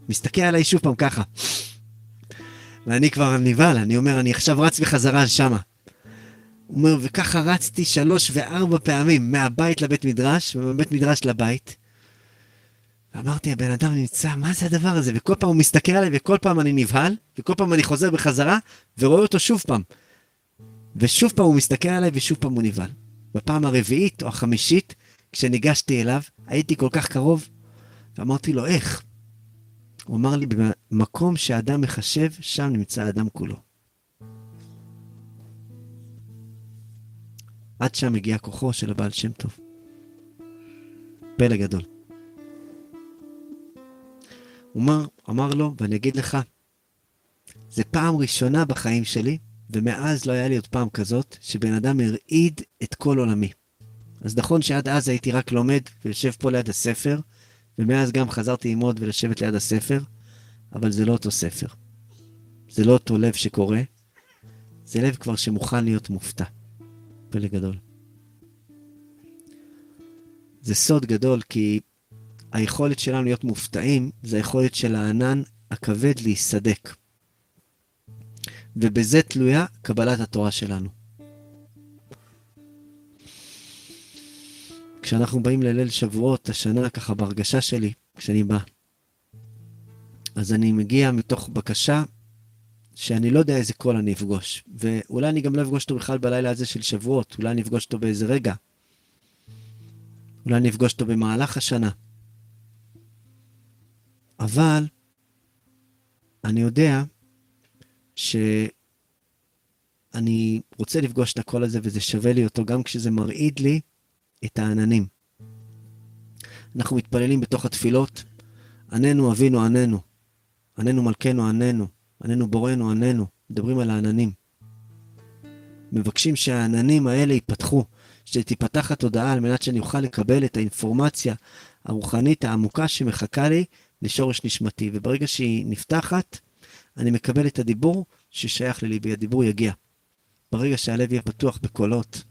מסתכל עליי שוב פעם ככה. ואני כבר נבהל, אני אומר, אני עכשיו רץ בחזרה שמה. הוא אומר, וככה רצתי שלוש וארבע פעמים מהבית לבית מדרש, ומבית מדרש לבית. ואמרתי, הבן אדם נמצא, מה זה הדבר הזה? וכל פעם הוא מסתכל עליי, וכל פעם אני נבהל, וכל פעם אני חוזר בחזרה, ורואה אותו שוב פעם. ושוב פעם הוא מסתכל עליי, ושוב פעם הוא נבהל. בפעם הרביעית או החמישית, כשניגשתי אליו, הייתי כל כך קרוב, ואמרתי לו, איך? הוא אמר לי, במקום שאדם מחשב, שם נמצא האדם כולו. עד שם הגיע כוחו של הבעל שם טוב. פלא גדול. הוא אמר, אמר לו, ואני אגיד לך, זה פעם ראשונה בחיים שלי, ומאז לא היה לי עוד פעם כזאת, שבן אדם הרעיד את כל עולמי. אז נכון שעד אז הייתי רק לומד ויושב פה ליד הספר, ומאז גם חזרתי ללמוד ולשבת ליד הספר, אבל זה לא אותו ספר. זה לא אותו לב שקורא, זה לב כבר שמוכן להיות מופתע. פלא גדול. זה סוד גדול, כי היכולת שלנו להיות מופתעים, זה היכולת של הענן הכבד להיסדק. ובזה תלויה קבלת התורה שלנו. כשאנחנו באים לליל שבועות, השנה, ככה בהרגשה שלי, כשאני בא, אז אני מגיע מתוך בקשה שאני לא יודע איזה קול אני אפגוש. ואולי אני גם לא אפגוש אותו בכלל בלילה הזה של שבועות, אולי אני אפגוש אותו באיזה רגע. אולי אני אפגוש אותו במהלך השנה. אבל אני יודע שאני רוצה לפגוש את הקול הזה וזה שווה לי אותו גם כשזה מרעיד לי את העננים. אנחנו מתפללים בתוך התפילות, עננו אבינו עננו, עננו מלכנו עננו, עננו בורנו עננו, מדברים על העננים. מבקשים שהעננים האלה ייפתחו, שתיפתח התודעה על מנת שאני אוכל לקבל את האינפורמציה הרוחנית העמוקה שמחכה לי לשורש נשמתי. וברגע שהיא נפתחת, אני מקבל את הדיבור ששייך לליבי, הדיבור יגיע. ברגע שהלב יהיה פתוח בקולות,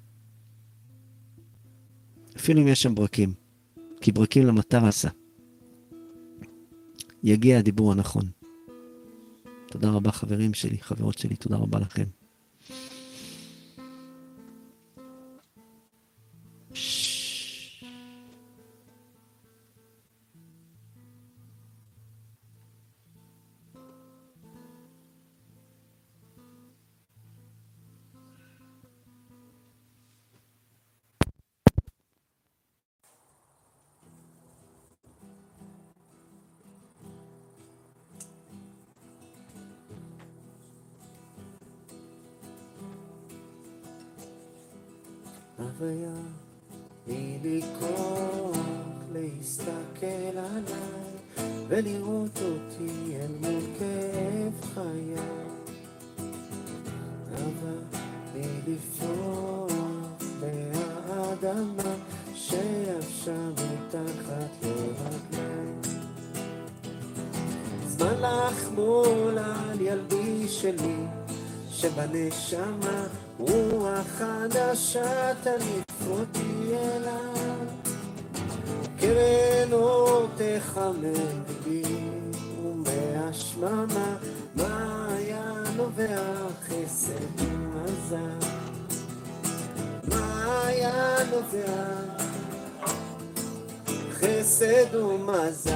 אפילו אם יש שם ברקים, כי ברקים למטר עשה. יגיע הדיבור הנכון. תודה רבה חברים שלי, חברות שלי, תודה רבה לכם. תניף אותי אליו, קרן אור תחמם בי, ומהשממה מעיין נובע חסד ומזל. מעיין נובע חסד ומזל.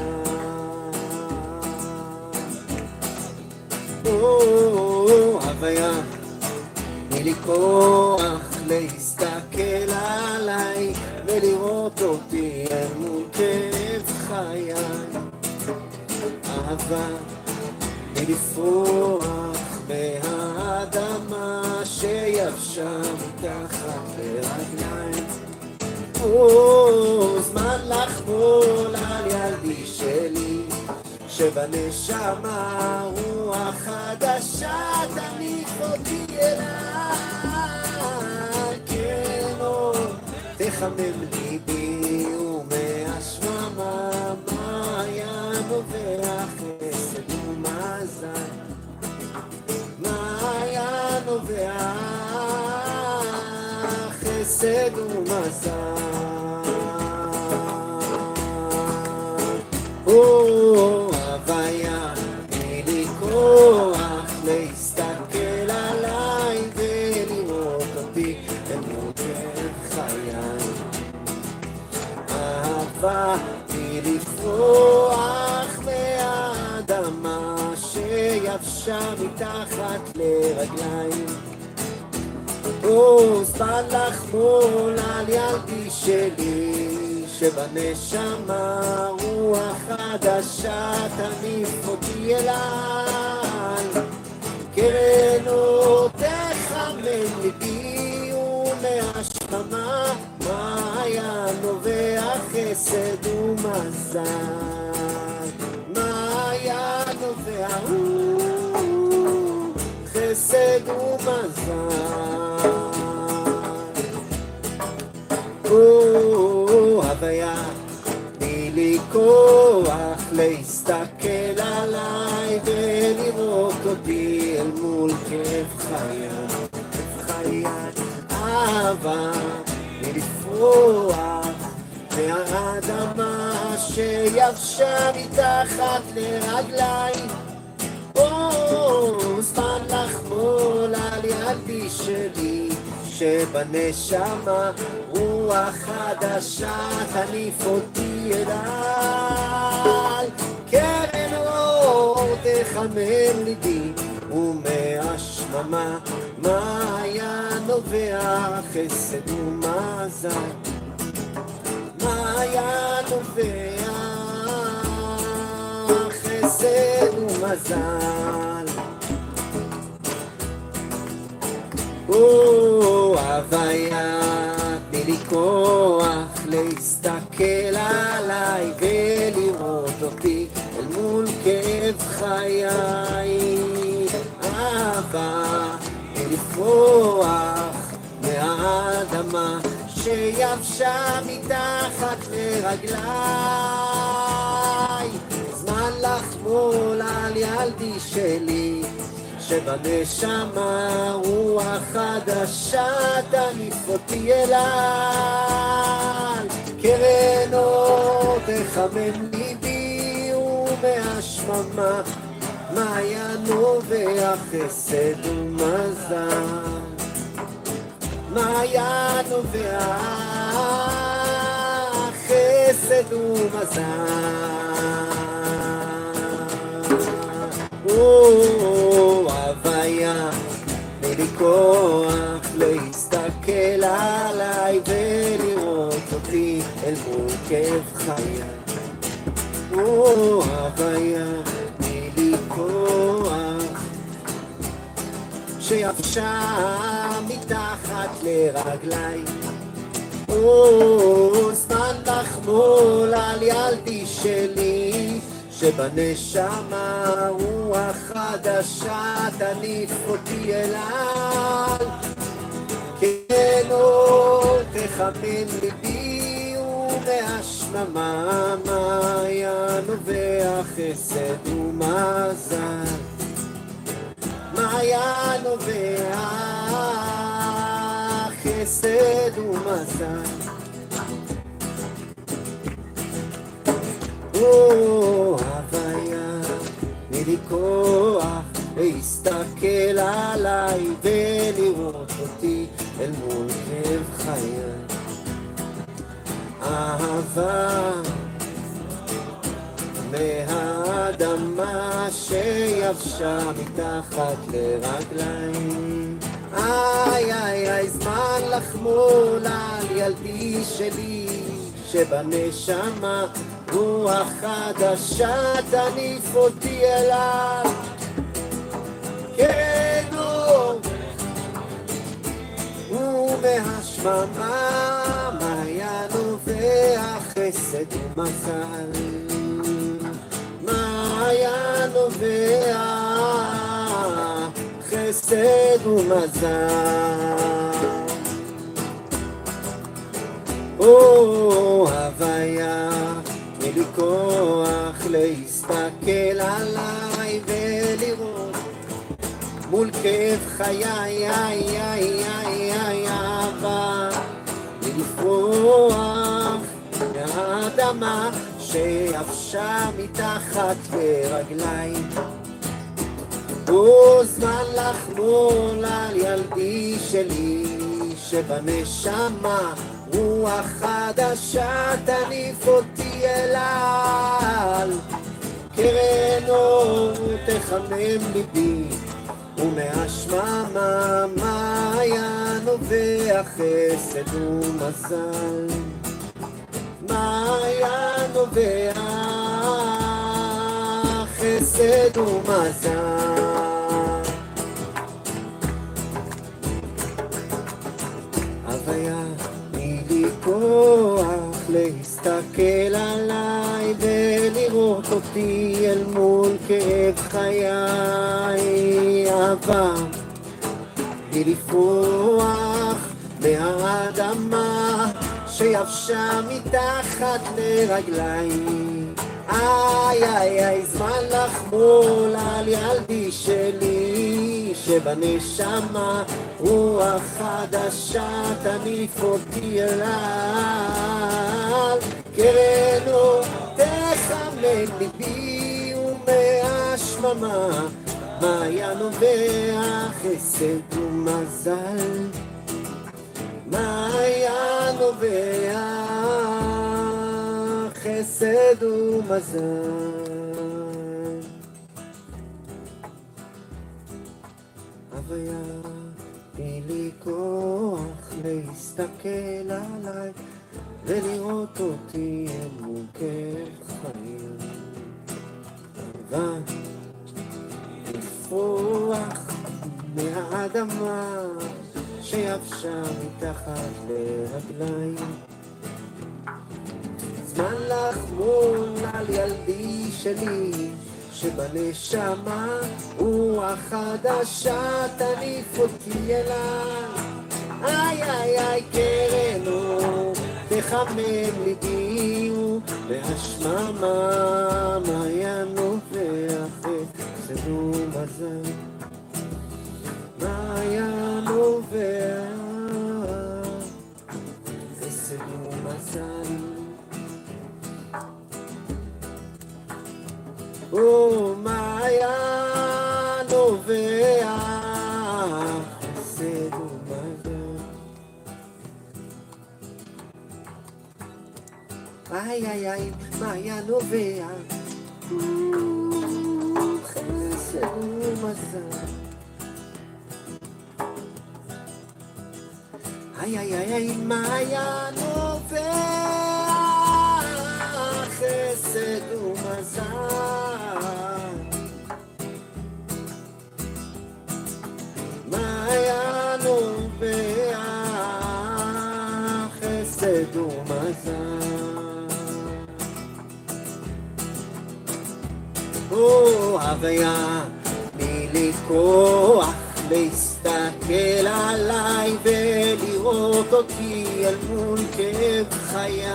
או, הוויה לי כוח להסתכל עליי ולראות אותי אל מול כאב חיי. אהבה מלפרוח מהאדמה שיבשה מתחת לרגליים. או, זמן לחמול על ילדי שלי שבנשמה רוח חדשה תניף אותי אליי, תחמם ליבי ומהשממה מעיין נובע חסד ומזל, מעיין נובע חסד ומזל. אהבה היא לפרוח מהאדמה שיבשה מתחת לרגליים. או זמן לחמול על ילדי שלי שבנשמה רוח חדשה תניף אותי אליי. קרן אור תחמם ליבי ומהשממה מעיין נובע חסד ומזל. מעיין נובע חסד ומזל. הוויה, תני לי כוח להסתכל עליי ולראות אותי אל מול כאב חיי, אהבה, תני לפרוח מהאדמה שיבשה מתחת לרגליי. או, זמן לחמול על ילדי שלי, שבנשמה רוח חדשה תניף אותי אליי. קרן אור תחמם ליבי, ומהשממה מעיין נובע חסד ומזל. מעיין נובע חסד ומזל. או, הוויה, תני לי כוח להסתכל עליי ולראות אותי אל מול כאב חיי. תני לפרוח מהאדמה שיבשה מתחת לרגליי. זמן לחמול על ילדי שלי, שבנשמה רוח חדשה תניף אותי אליי. קרן אור תחמם ליבי ומהשממה מעיין נובע חסד ומזל. מעיין נובע חסד ומזל. או, הוויה, תני לי כוח להסתכל עליי ולראות אותי אל מול כאב חיי. או, הוויה, כוח שיבשה מתחת לרגליי. או, זמן לחמול על ילדי שלי, שבנשמה רוח חדשה תניף אותי אליי. כן, או, תחמם ליבי ומהשממה מעיין נובע חסד ומזל. מעיין נובע חסד ומזל. או, הוויה, תני לי כוח להסתכל עליי ולראות אותי אל מול כאב. אהבה מהאדמה שיבשה מתחת לרגליים. איי איי איי זמן לחמול על ילדי שלי שבנשמה רוח חדשה תניף אותי אליו. כן אור ומהשממה מעיין נובע חסד ומזל. מעיין נובע חסד ומזל. או, הוויה, תני לי כוח להסתכל עליי ולראות מול כאב חיי, איי, איי, איי, איי, אהבה, לפרוח מהאדמה שיבשה מתחת לרגליי. הוא זמן לחמול על ילדי שלי, שבנשמה רוח חדשה תניף אותי אליו. קרן אור תחמם ליבי, ומהשממה מעיין נובע חסד ומזל. מעיין נובע חסד ומזל. הוויה, תני לי כוח להסתכל עליי ולראות אותי אל מול כאב חיי. אהבה, תני לפרוח מהאדמה שיבשה מתחת לרגליים. איי איי איי, זמן לחמול על ילדי שלי, שבנשמה רוח חדשה תניף אותי אליו. קרנו תחמם ליבי ומהשממה, מעיין נובע חסד ומזל. מעיין נובע חסד ומזל. הוויה, תני לי כוח להסתכל עליי ולראות אותי אל מול חיים. אהבה, לפרוח מהאדמה שיבשה מתחת לרגליים. זמן לחמול על ילדי שלי, שבנשמה רוח חדשה תניף אותי אליי. איי איי איי קרנו, תחמם ליבי והשממה מעיינו ואחרי מזל. מעיין נובע, חסד ומזל. ומעיין נובע, חסד איי איי איי, מעיין נובע, חסד ומזל. איי איי איי איי, מעיין נובע, חסד ומזל. או הוויה, תני לי כוח להסתכל עליי ולראות אותי אל מול כאב חיי.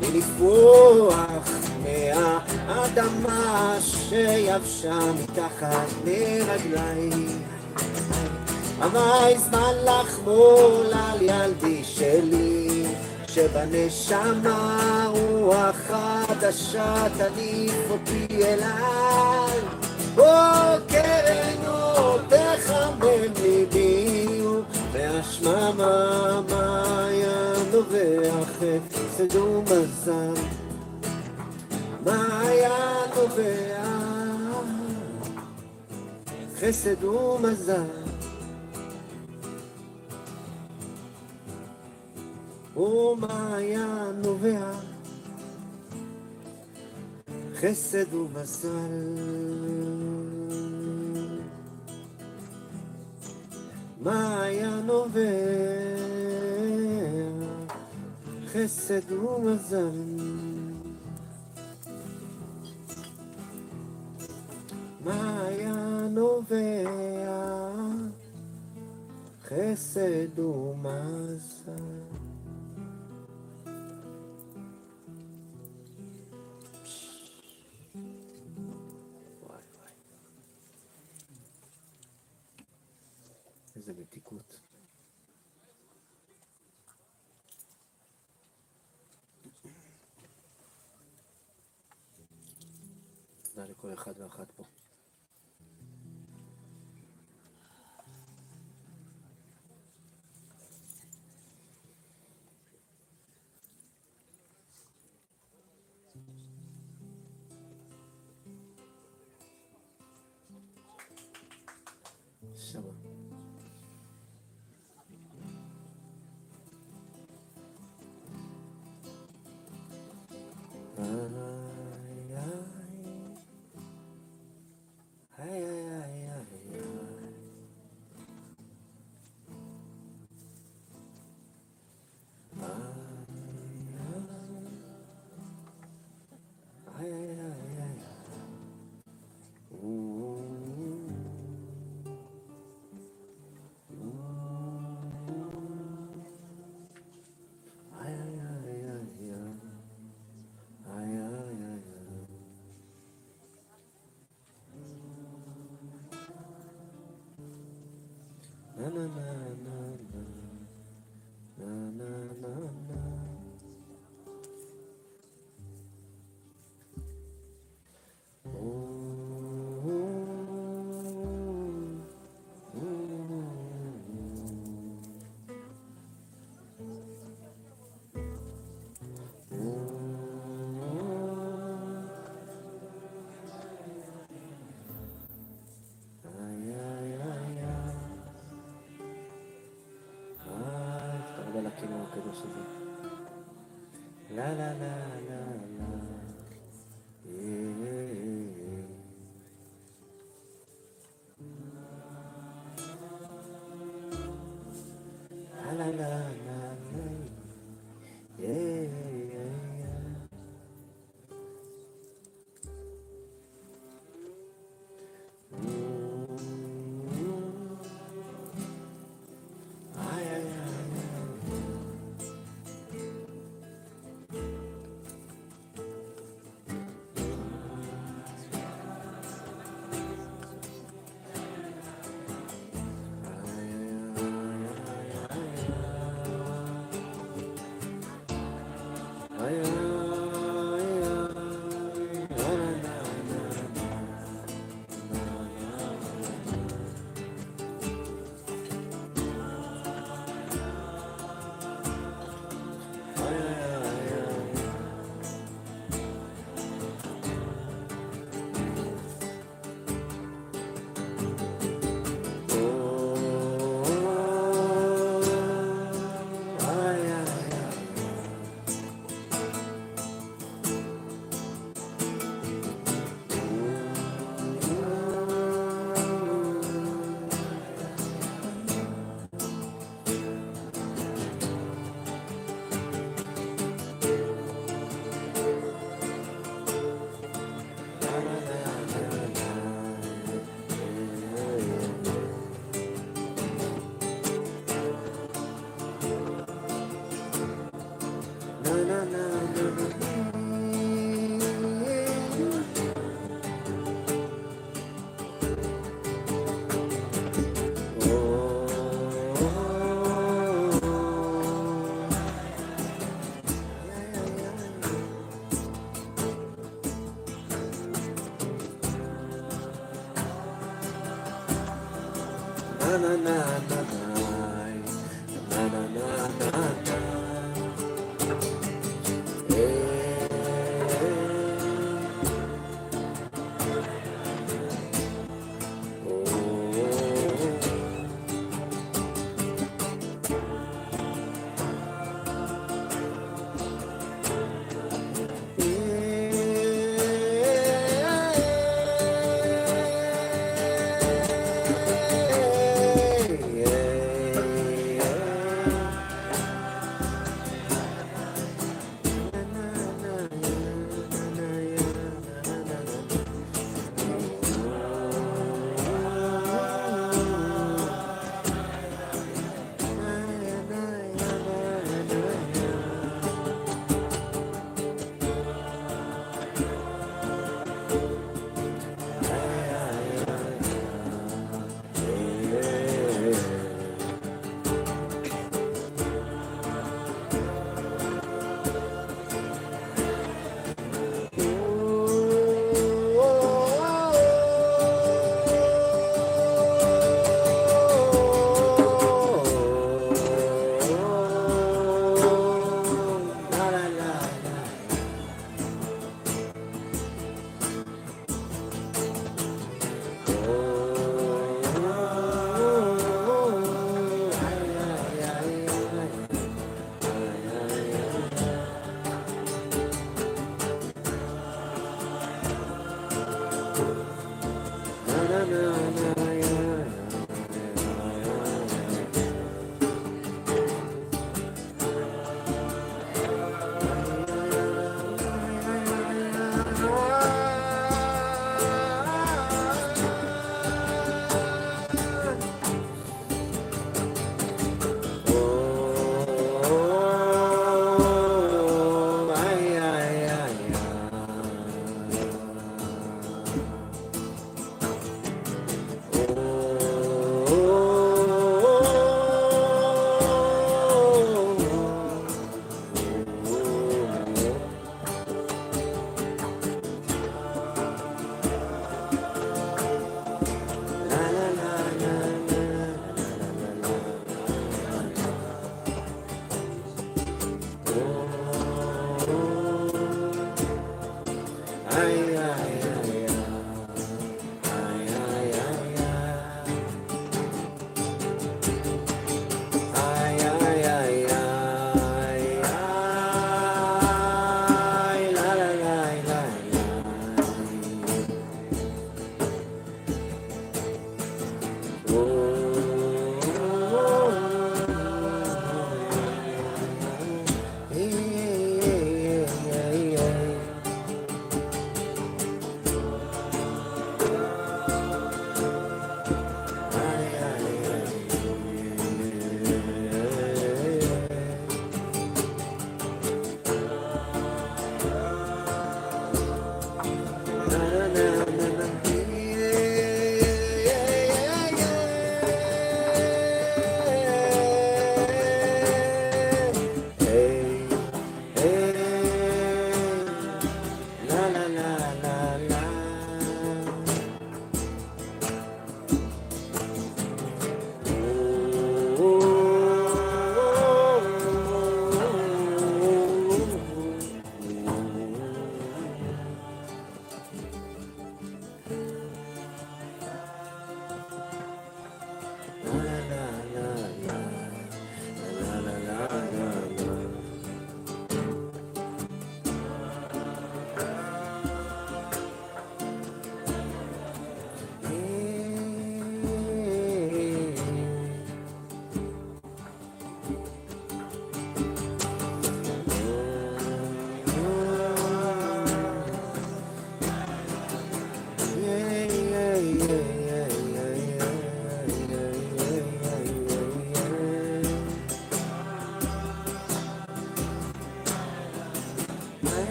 ולפרוח מהאדמה שיבשה מתחת לרגליי. אבל זמן לחמול על ילדי שלי, שבנשמה רוח חדשה תניף אותי אליי. קרנו תחמם ליבי, והשממה מעיין נובע חסד ומזל. מעיין נובע חסד ומזל. ומעיין נובע חסד ומזל. מעיין נובע חסד ומזל. מעיין נובע חסד ומזל. na na na. 各种事情，来来来。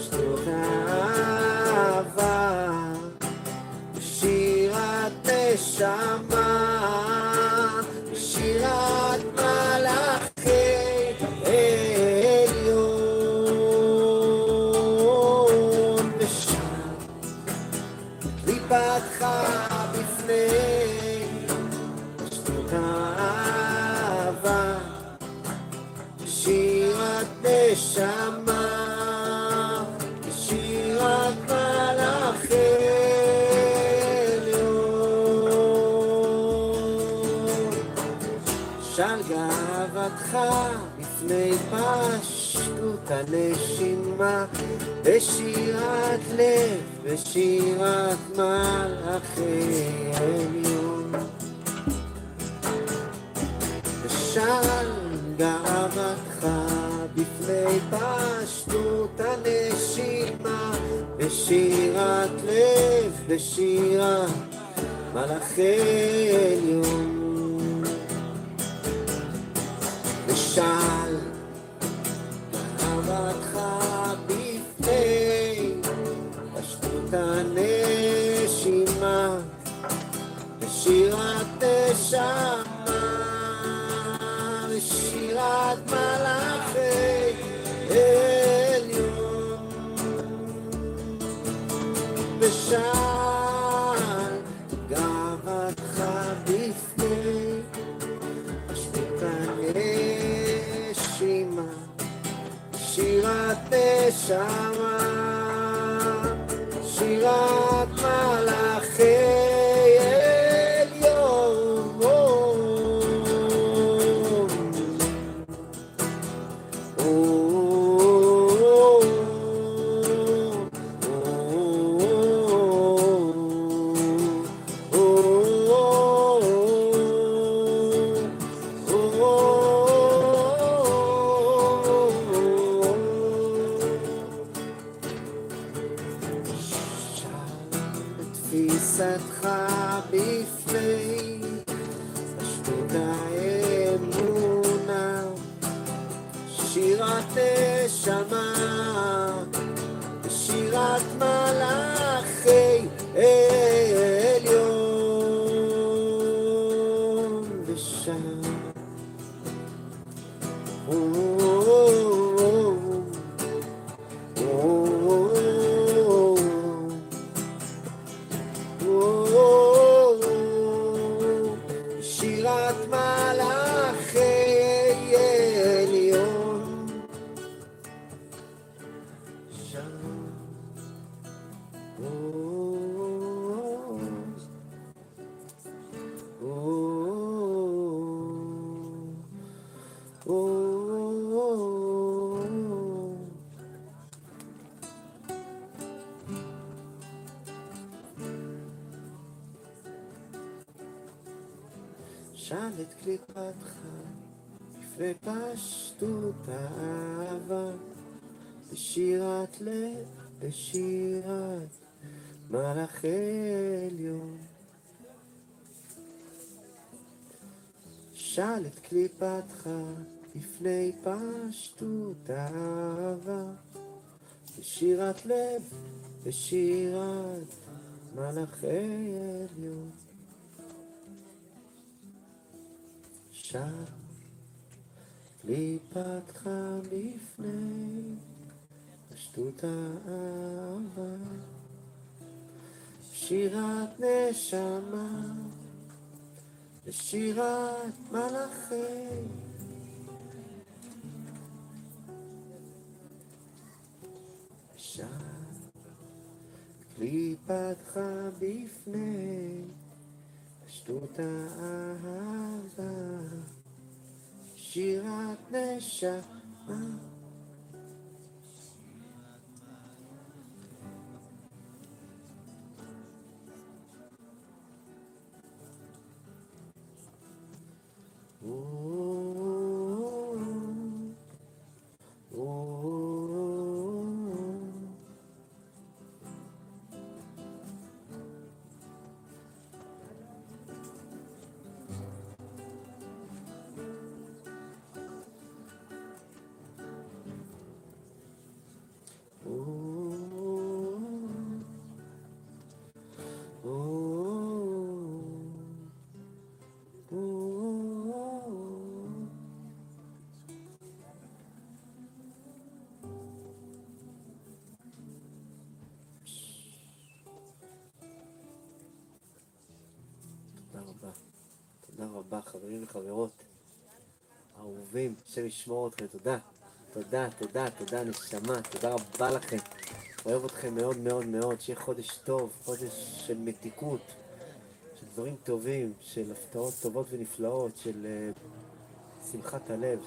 פשטות האהבה, שירת נשמה, שאל את קליפתך לפני פשטות האהבה בשירת לב, בשירת מלאכי עליון. שאל את קליפתך לפני פשטות האהבה בשירת לב, בשירת מלאכי עליון. שם קליפתך לפני פשטות האהבה, שירת נשמה ושירת מלאכי. שם קליפתך בפני Suta Ahava Shirat Neshama ah. Ooh. תודה רבה, חברים וחברות. אהובים, השם ישמור אתכם, תודה. תודה, תודה, תודה, נשמה, תודה רבה לכם. אוהב אתכם מאוד מאוד מאוד, שיהיה חודש טוב, חודש של מתיקות, של דברים טובים, של הפתעות טובות ונפלאות, של uh, שמחת הלב,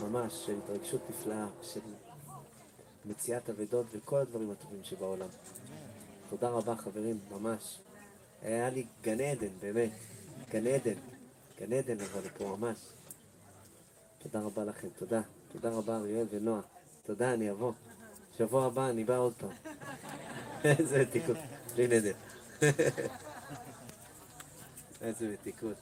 ממש, של התרגשות נפלאה, של מציאת אבדות וכל הדברים הטובים שבעולם. תודה רבה חברים, ממש. היה לי גן עדן, באמת. גן עדן. גן עדן אבל פה ממש. תודה רבה לכם, תודה. תודה רבה אריאל ונועה. תודה, אני אבוא. שבוע הבא אני בא עוד פעם. איזה מתיקות. בלי נדר. איזה מתיקות.